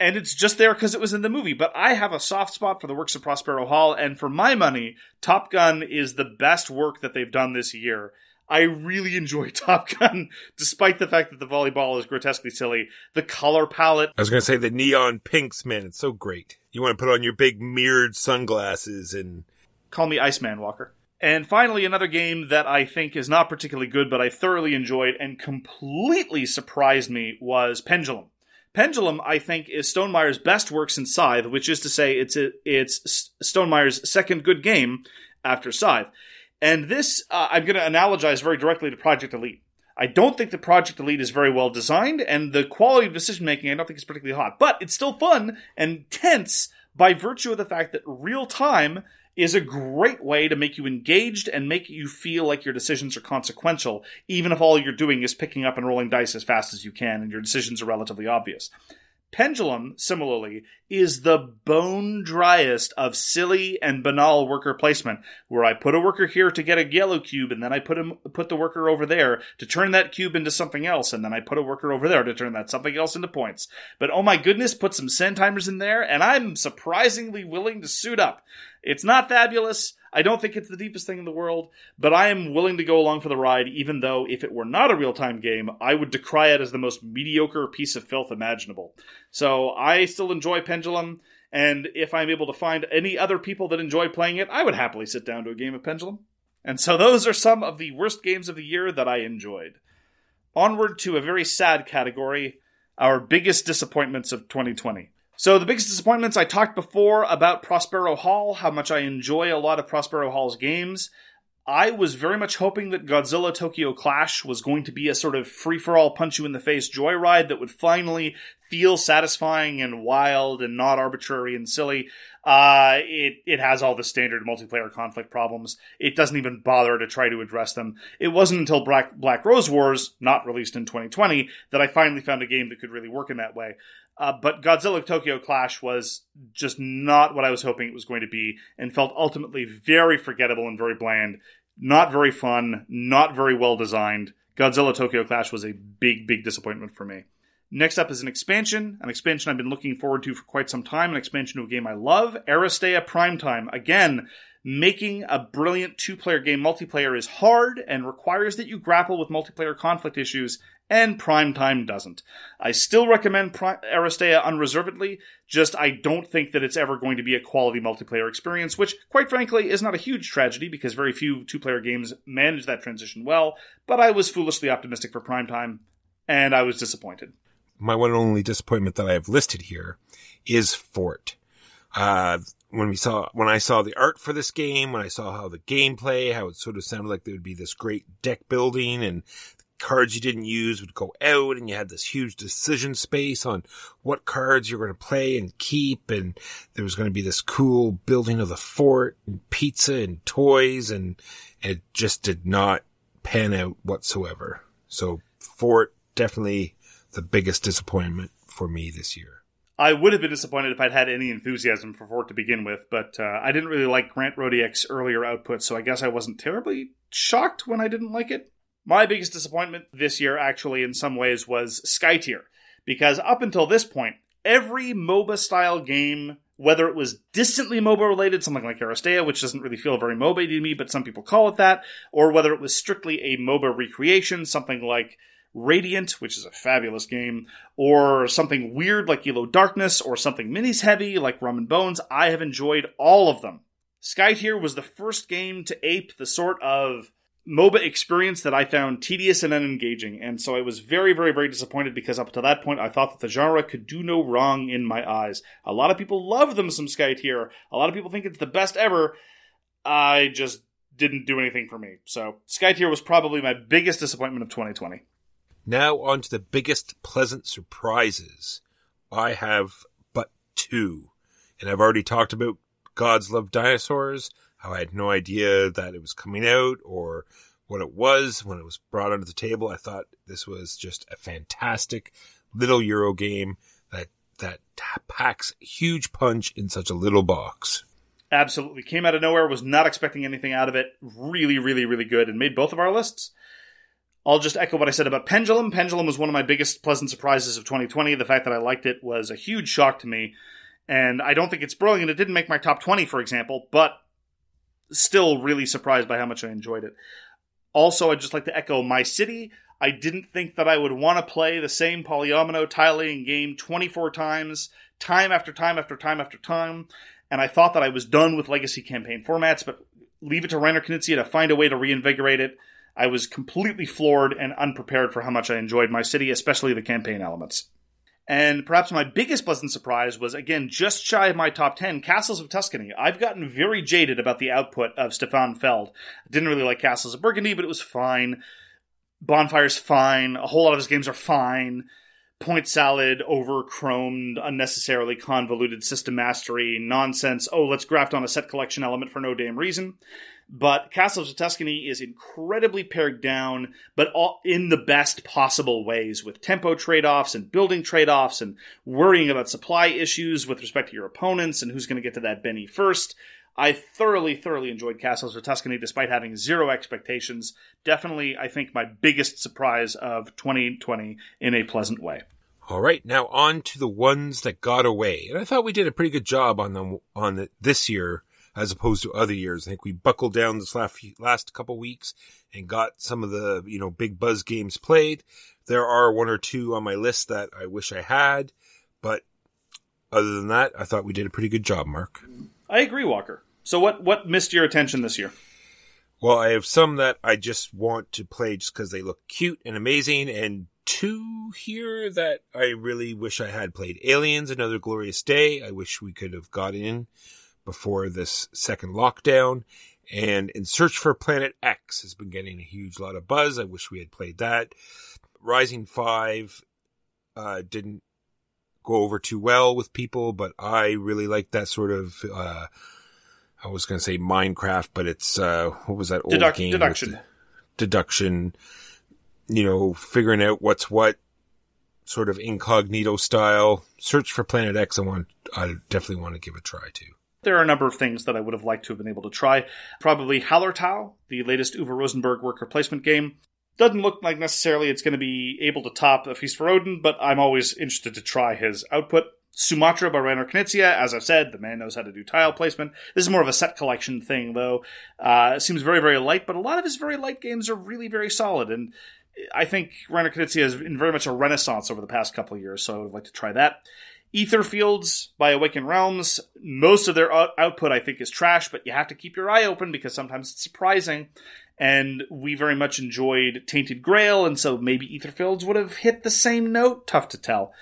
and it's just there because it was in the movie. But I have a soft spot for the works of Prospero Hall, and for my money, Top Gun is the best work that they've done this year. I really enjoy Top Gun, despite the fact that the volleyball is grotesquely silly. The color palette.
I was going to say the neon pinks, man. It's so great. You want to put on your big mirrored sunglasses and.
Call me Iceman Walker. And finally, another game that I think is not particularly good, but I thoroughly enjoyed and completely surprised me was Pendulum. Pendulum, I think, is Stonemaier's best work since Scythe, which is to say, it's a, it's Stonemaier's second good game after Scythe. And this, uh, I'm going to analogize very directly to Project Elite. I don't think the Project Elite is very well designed, and the quality of decision making I don't think is particularly hot. But it's still fun and tense by virtue of the fact that real time is a great way to make you engaged and make you feel like your decisions are consequential, even if all you're doing is picking up and rolling dice as fast as you can and your decisions are relatively obvious. Pendulum, similarly, is the bone driest of silly and banal worker placement, where I put a worker here to get a yellow cube, and then I put him put the worker over there to turn that cube into something else, and then I put a worker over there to turn that something else into points. But oh my goodness, put some send timers in there, and I'm surprisingly willing to suit up. It's not fabulous. I don't think it's the deepest thing in the world, but I am willing to go along for the ride, even though if it were not a real time game, I would decry it as the most mediocre piece of filth imaginable. So I still enjoy Pendulum, and if I'm able to find any other people that enjoy playing it, I would happily sit down to a game of Pendulum. And so those are some of the worst games of the year that I enjoyed. Onward to a very sad category our biggest disappointments of 2020. So the biggest disappointments I talked before about Prospero Hall, how much I enjoy a lot of Prospero Hall's games. I was very much hoping that Godzilla Tokyo Clash was going to be a sort of free for all punch you in the face joyride that would finally feel satisfying and wild and not arbitrary and silly. Uh, it, it has all the standard multiplayer conflict problems. It doesn't even bother to try to address them. It wasn't until Black, Black Rose Wars, not released in 2020, that I finally found a game that could really work in that way. Uh, but Godzilla Tokyo Clash was just not what I was hoping it was going to be, and felt ultimately very forgettable and very bland. Not very fun, not very well designed. Godzilla Tokyo Clash was a big, big disappointment for me. Next up is an expansion, an expansion I've been looking forward to for quite some time, an expansion to a game I love, Aristeia Primetime. Again, making a brilliant two player game multiplayer is hard and requires that you grapple with multiplayer conflict issues, and Primetime doesn't. I still recommend Pri- Aristeia unreservedly, just I don't think that it's ever going to be a quality multiplayer experience, which, quite frankly, is not a huge tragedy because very few two player games manage that transition well, but I was foolishly optimistic for Primetime, and I was disappointed.
My one and only disappointment that I have listed here is Fort. Uh, when we saw, when I saw the art for this game, when I saw how the gameplay, how it sort of sounded like there would be this great deck building and cards you didn't use would go out and you had this huge decision space on what cards you're going to play and keep. And there was going to be this cool building of the fort and pizza and toys and it just did not pan out whatsoever. So fort definitely the biggest disappointment for me this year.
I would have been disappointed if I'd had any enthusiasm for Fort to begin with, but uh, I didn't really like Grant Rodiek's earlier output, so I guess I wasn't terribly shocked when I didn't like it. My biggest disappointment this year, actually, in some ways, was Skytear. Because up until this point, every MOBA style game, whether it was distantly MOBA related, something like Aristeia, which doesn't really feel very MOBA to me, but some people call it that, or whether it was strictly a MOBA recreation, something like Radiant, which is a fabulous game, or something weird like Yellow Darkness, or something minis heavy like Rum and Bones, I have enjoyed all of them. Skytear was the first game to ape the sort of MOBA experience that I found tedious and unengaging, and so I was very, very, very disappointed because up to that point I thought that the genre could do no wrong in my eyes. A lot of people love them some Skytear. A lot of people think it's the best ever. I just didn't do anything for me. So Skytear was probably my biggest disappointment of 2020.
Now on to the biggest pleasant surprises. I have but two. And I've already talked about Gods Love Dinosaurs how I had no idea that it was coming out or what it was when it was brought onto the table. I thought this was just a fantastic little Euro game that that packs huge punch in such a little box.
Absolutely. Came out of nowhere, was not expecting anything out of it. Really, really, really good, and made both of our lists. I'll just echo what I said about Pendulum. Pendulum was one of my biggest pleasant surprises of 2020. The fact that I liked it was a huge shock to me. And I don't think it's brilliant. It didn't make my top 20, for example, but still really surprised by how much I enjoyed it. Also, I'd just like to echo my city. I didn't think that I would want to play the same polyomino tiling game 24 times, time after time after time after time, and I thought that I was done with legacy campaign formats, but leave it to Reiner Knizia to find a way to reinvigorate it. I was completely floored and unprepared for how much I enjoyed my city, especially the campaign elements. And perhaps my biggest pleasant surprise was, again, just shy of my top 10, Castles of Tuscany. I've gotten very jaded about the output of Stefan Feld. I didn't really like Castles of Burgundy, but it was fine. Bonfire's fine. A whole lot of his games are fine. Point salad, over chromed, unnecessarily convoluted system mastery, nonsense. Oh, let's graft on a set collection element for no damn reason. But Castles of Tuscany is incredibly pared down, but all in the best possible ways with tempo trade offs and building trade offs and worrying about supply issues with respect to your opponents and who's going to get to that Benny first. I thoroughly, thoroughly enjoyed Castles of Tuscany despite having zero expectations. Definitely, I think, my biggest surprise of 2020 in a pleasant way.
All right, now on to the ones that got away. And I thought we did a pretty good job on them on it this year as opposed to other years. I think we buckled down this last last couple weeks and got some of the, you know, big buzz games played. There are one or two on my list that I wish I had, but other than that, I thought we did a pretty good job, Mark.
I agree, Walker. So what what missed your attention this year?
Well, I have some that I just want to play just because they look cute and amazing, and two here that I really wish I had played. Aliens, Another Glorious Day. I wish we could have got in before this second lockdown. And In Search for Planet X has been getting a huge lot of buzz. I wish we had played that. Rising 5 uh, didn't go over too well with people, but I really like that sort of, uh, I was going to say Minecraft, but it's, uh, what was that old
Deduct-
game?
deduction.
deduction, you know, figuring out what's what, sort of incognito style. Search for Planet X, I want, I definitely want to give a try to.
There are a number of things that I would have liked to have been able to try. Probably Hallertau, the latest Uwe Rosenberg worker placement game. Doesn't look like necessarily it's going to be able to top A Feast for Odin, but I'm always interested to try his output. Sumatra by Reiner Knizia, as I've said, the man knows how to do tile placement. This is more of a set collection thing, though. Uh, it seems very, very light, but a lot of his very light games are really very solid, and I think Reiner Knizia is in very much a renaissance over the past couple of years, so I would like to try that. Ether Fields by Awaken Realms. Most of their out- output, I think, is trash, but you have to keep your eye open because sometimes it's surprising. And we very much enjoyed Tainted Grail, and so maybe Ether Fields would have hit the same note. Tough to tell.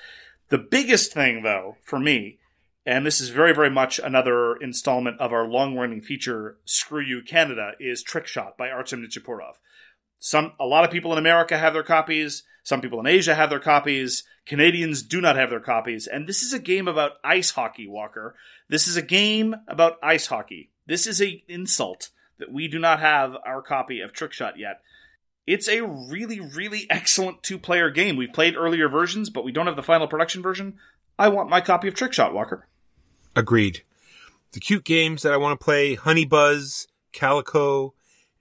The biggest thing, though, for me, and this is very, very much another installment of our long running feature, Screw You Canada, is Trickshot by Artem Nichiporov. Some a lot of people in America have their copies. Some people in Asia have their copies. Canadians do not have their copies. And this is a game about ice hockey, Walker. This is a game about ice hockey. This is an insult that we do not have our copy of Trickshot yet. It's a really, really excellent two player game. We've played earlier versions, but we don't have the final production version. I want my copy of Trickshot, Walker.
Agreed. The cute games that I want to play, Honey Buzz, Calico,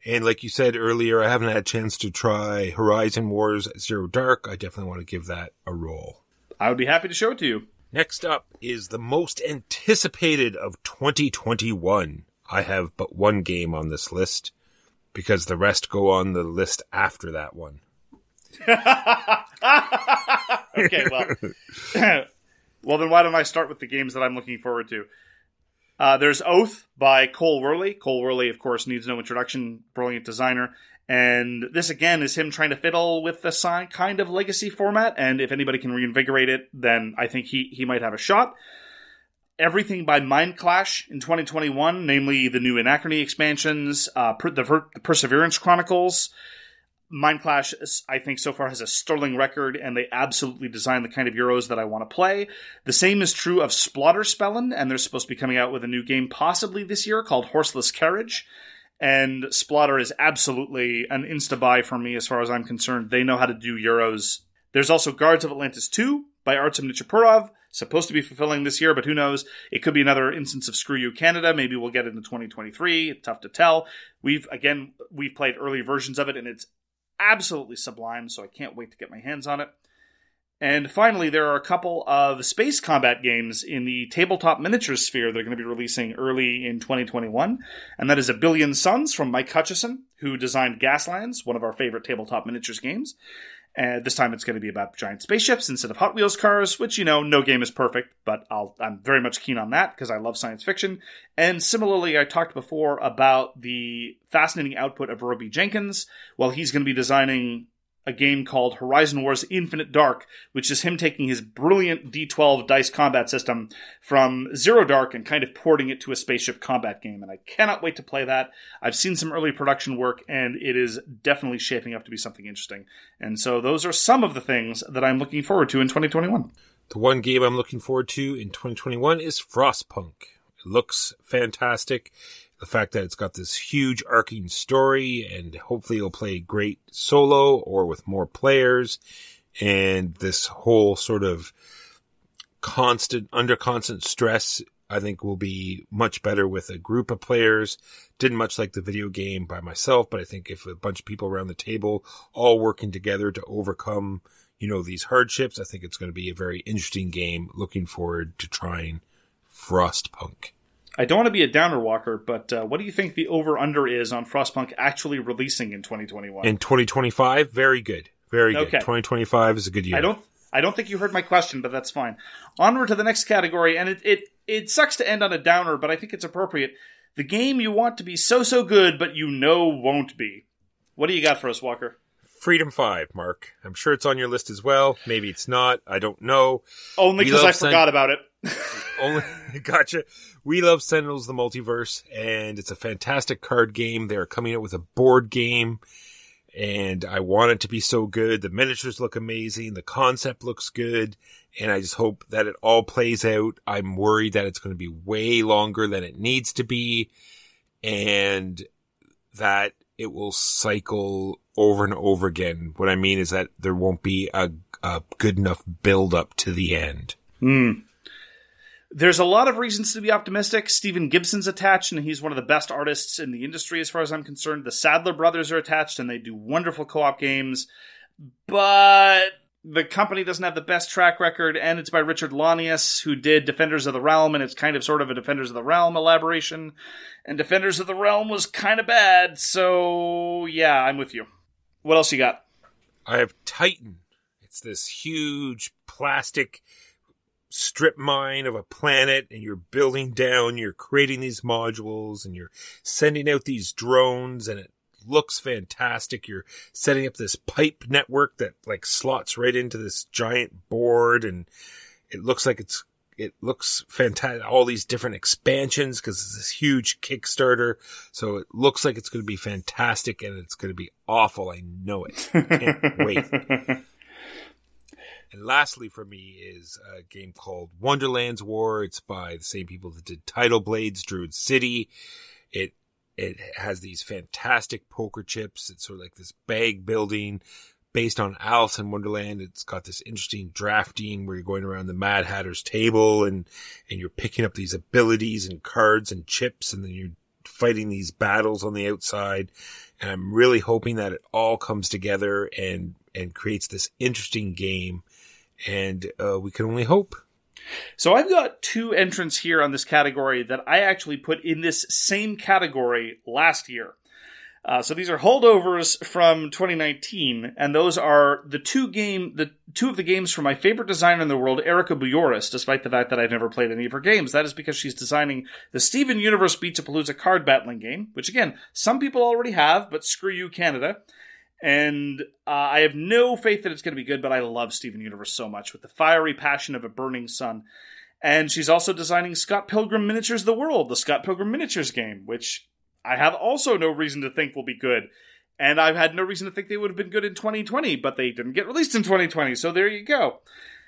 and like you said earlier, I haven't had a chance to try Horizon Wars Zero Dark. I definitely want to give that a roll.
I would be happy to show it to you.
Next up is the most anticipated of 2021. I have but one game on this list because the rest go on the list after that one.
okay, well, well then why don't I start with the games that I'm looking forward to? Uh, there's Oath by Cole Wehrle. Cole Wehrle, of course, needs no introduction. Brilliant designer. And this again is him trying to fiddle with the si- kind of legacy format. And if anybody can reinvigorate it, then I think he, he might have a shot. Everything by Mind Clash in 2021, namely the new Anachrony expansions, uh, per- the, the Perseverance Chronicles, Mind Clash, I think, so far has a sterling record, and they absolutely design the kind of Euros that I want to play. The same is true of Splotter Spellen, and they're supposed to be coming out with a new game possibly this year called Horseless Carriage. And Splotter is absolutely an insta buy for me as far as I'm concerned. They know how to do Euros. There's also Guards of Atlantis 2 by Artem Nichipurov, supposed to be fulfilling this year, but who knows? It could be another instance of Screw You Canada. Maybe we'll get it in 2023. Tough to tell. We've, again, we've played early versions of it, and it's absolutely sublime, so I can't wait to get my hands on it. And finally, there are a couple of space combat games in the tabletop miniatures sphere they're going to be releasing early in 2021. And that is A Billion Suns from Mike Hutchinson, who designed Gaslands, one of our favorite tabletop miniatures games. And this time it's going to be about giant spaceships instead of Hot Wheels cars, which, you know, no game is perfect, but I'll, I'm very much keen on that because I love science fiction. And similarly, I talked before about the fascinating output of Robey Jenkins. Well, he's going to be designing a game called Horizon Wars Infinite Dark, which is him taking his brilliant D12 dice combat system from Zero Dark and kind of porting it to a spaceship combat game. And I cannot wait to play that. I've seen some early production work, and it is definitely shaping up to be something interesting. And so those are some of the things that I'm looking forward to in 2021.
The one game I'm looking forward to in 2021 is Frostpunk. It looks fantastic. The fact that it's got this huge arcing story and hopefully it'll play great solo or with more players and this whole sort of constant, under constant stress, I think will be much better with a group of players. Didn't much like the video game by myself, but I think if a bunch of people around the table all working together to overcome, you know, these hardships, I think it's going to be a very interesting game. Looking forward to trying Frostpunk.
I don't want to be a downer walker, but uh, what do you think the over under is on Frostpunk actually releasing in 2021?
In 2025, very good. Very good.
Okay.
2025 is a good year.
I don't I don't think you heard my question, but that's fine. Onward to the next category, and it, it it sucks to end on a downer, but I think it's appropriate. The game you want to be so so good, but you know won't be. What do you got for us, Walker?
Freedom 5, Mark. I'm sure it's on your list as well. Maybe it's not. I don't know.
Only because I
Sen-
forgot about it.
Only gotcha. We love Sentinels: The Multiverse, and it's a fantastic card game. They're coming out with a board game, and I want it to be so good. The miniatures look amazing. The concept looks good, and I just hope that it all plays out. I'm worried that it's going to be way longer than it needs to be, and that it will cycle over and over again. What I mean is that there won't be a, a good enough build up to the end. Hmm.
There's a lot of reasons to be optimistic. Stephen Gibson's attached, and he's one of the best artists in the industry as far as I'm concerned. The Sadler brothers are attached, and they do wonderful co op games. But the company doesn't have the best track record, and it's by Richard Launius, who did Defenders of the Realm, and it's kind of sort of a Defenders of the Realm elaboration. And Defenders of the Realm was kind of bad, so yeah, I'm with you. What else you got?
I have Titan. It's this huge plastic strip mine of a planet and you're building down, you're creating these modules and you're sending out these drones and it looks fantastic. You're setting up this pipe network that like slots right into this giant board and it looks like it's it looks fantastic. All these different expansions because it's this huge Kickstarter. So it looks like it's going to be fantastic and it's going to be awful. I know it. Can't wait. And lastly for me is a game called Wonderland's War. It's by the same people that did Tidal Blades, Druid City. It it has these fantastic poker chips. It's sort of like this bag building based on Alice in Wonderland. It's got this interesting drafting where you're going around the Mad Hatter's table and and you're picking up these abilities and cards and chips and then you're fighting these battles on the outside. And I'm really hoping that it all comes together and and creates this interesting game. And uh, we can only hope.
So I've got two entrants here on this category that I actually put in this same category last year. Uh, so these are holdovers from 2019, and those are the two game, the two of the games from my favorite designer in the world, Erica Bouyouris. Despite the fact that I've never played any of her games, that is because she's designing the Steven Universe Beats-a-Palooza card battling game, which again some people already have, but screw you, Canada. And uh, I have no faith that it's going to be good, but I love Steven Universe so much with the fiery passion of a burning sun. And she's also designing Scott Pilgrim Miniatures the World, the Scott Pilgrim Miniatures game, which I have also no reason to think will be good. And I've had no reason to think they would have been good in 2020, but they didn't get released in 2020, so there you go.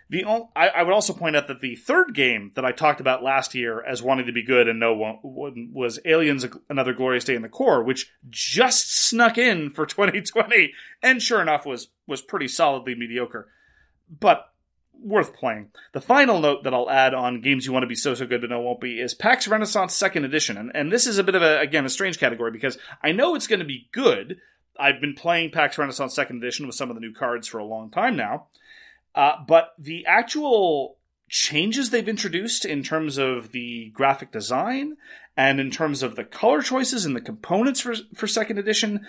The I, would also point out that the third game that I talked about last year as wanting to be good and no one was Aliens: Another Glorious Day in the Corps, which just snuck in for 2020, and sure enough was was pretty solidly mediocre, but worth playing. The final note that I'll add on games you want to be so so good but no won't be is PAX Renaissance Second Edition, and and this is a bit of a again a strange category because I know it's going to be good. I've been playing PAX Renaissance Second Edition with some of the new cards for a long time now. Uh, but the actual changes they've introduced in terms of the graphic design and in terms of the color choices and the components for, for second edition,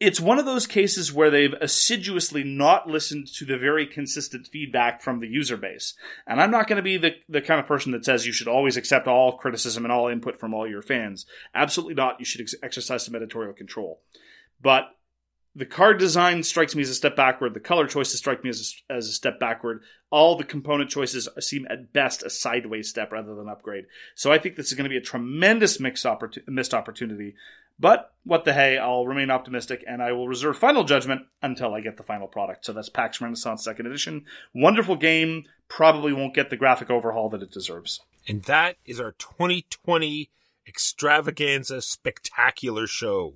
it's one of those cases where they've assiduously not listened to the very consistent feedback from the user base. And I'm not going to be the, the kind of person that says you should always accept all criticism and all input from all your fans. Absolutely not. You should ex- exercise some editorial control. But the card design strikes me as a step backward. The color choices strike me as a, as a step backward. All the component choices seem at best a sideways step rather than upgrade. So I think this is going to be a tremendous missed opportunity. But what the hey, I'll remain optimistic and I will reserve final judgment until I get the final product. So that's PAX Renaissance Second Edition. Wonderful game. Probably won't get the graphic overhaul that it deserves.
And that is our 2020 extravaganza spectacular show.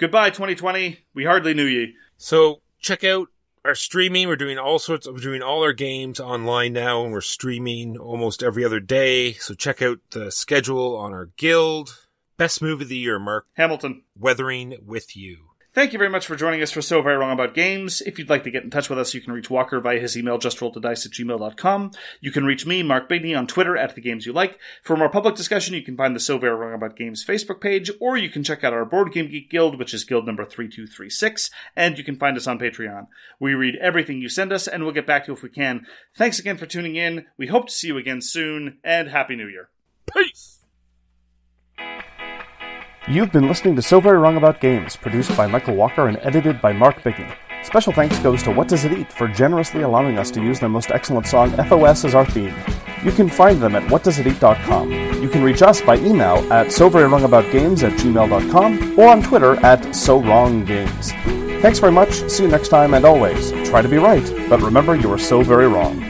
Goodbye, 2020. We hardly knew ye.
So check out our streaming. We're doing all sorts of, we're doing all our games online now and we're streaming almost every other day. So check out the schedule on our guild. Best movie of the year, Mark.
Hamilton.
Weathering with You.
Thank you very much for joining us for So Very Wrong About Games. If you'd like to get in touch with us, you can reach Walker via his email, justrolledadice at gmail.com. You can reach me, Mark Bigney, on Twitter at The Games You Like. For more public discussion, you can find the So Very Wrong About Games Facebook page, or you can check out our Board Game Geek Guild, which is guild number 3236, and you can find us on Patreon. We read everything you send us, and we'll get back to you if we can. Thanks again for tuning in. We hope to see you again soon, and Happy New Year.
Peace!
You've been listening to So Very Wrong About Games, produced by Michael Walker and edited by Mark Bigney. Special thanks goes to What Does It Eat for generously allowing us to use their most excellent song, FOS, as our theme. You can find them at whatdoesiteat.com. You can reach us by email at soverywrongaboutgames at gmail.com or on Twitter at SoWrongGames. Thanks very much, see you next time, and always, try to be right, but remember you are so very wrong.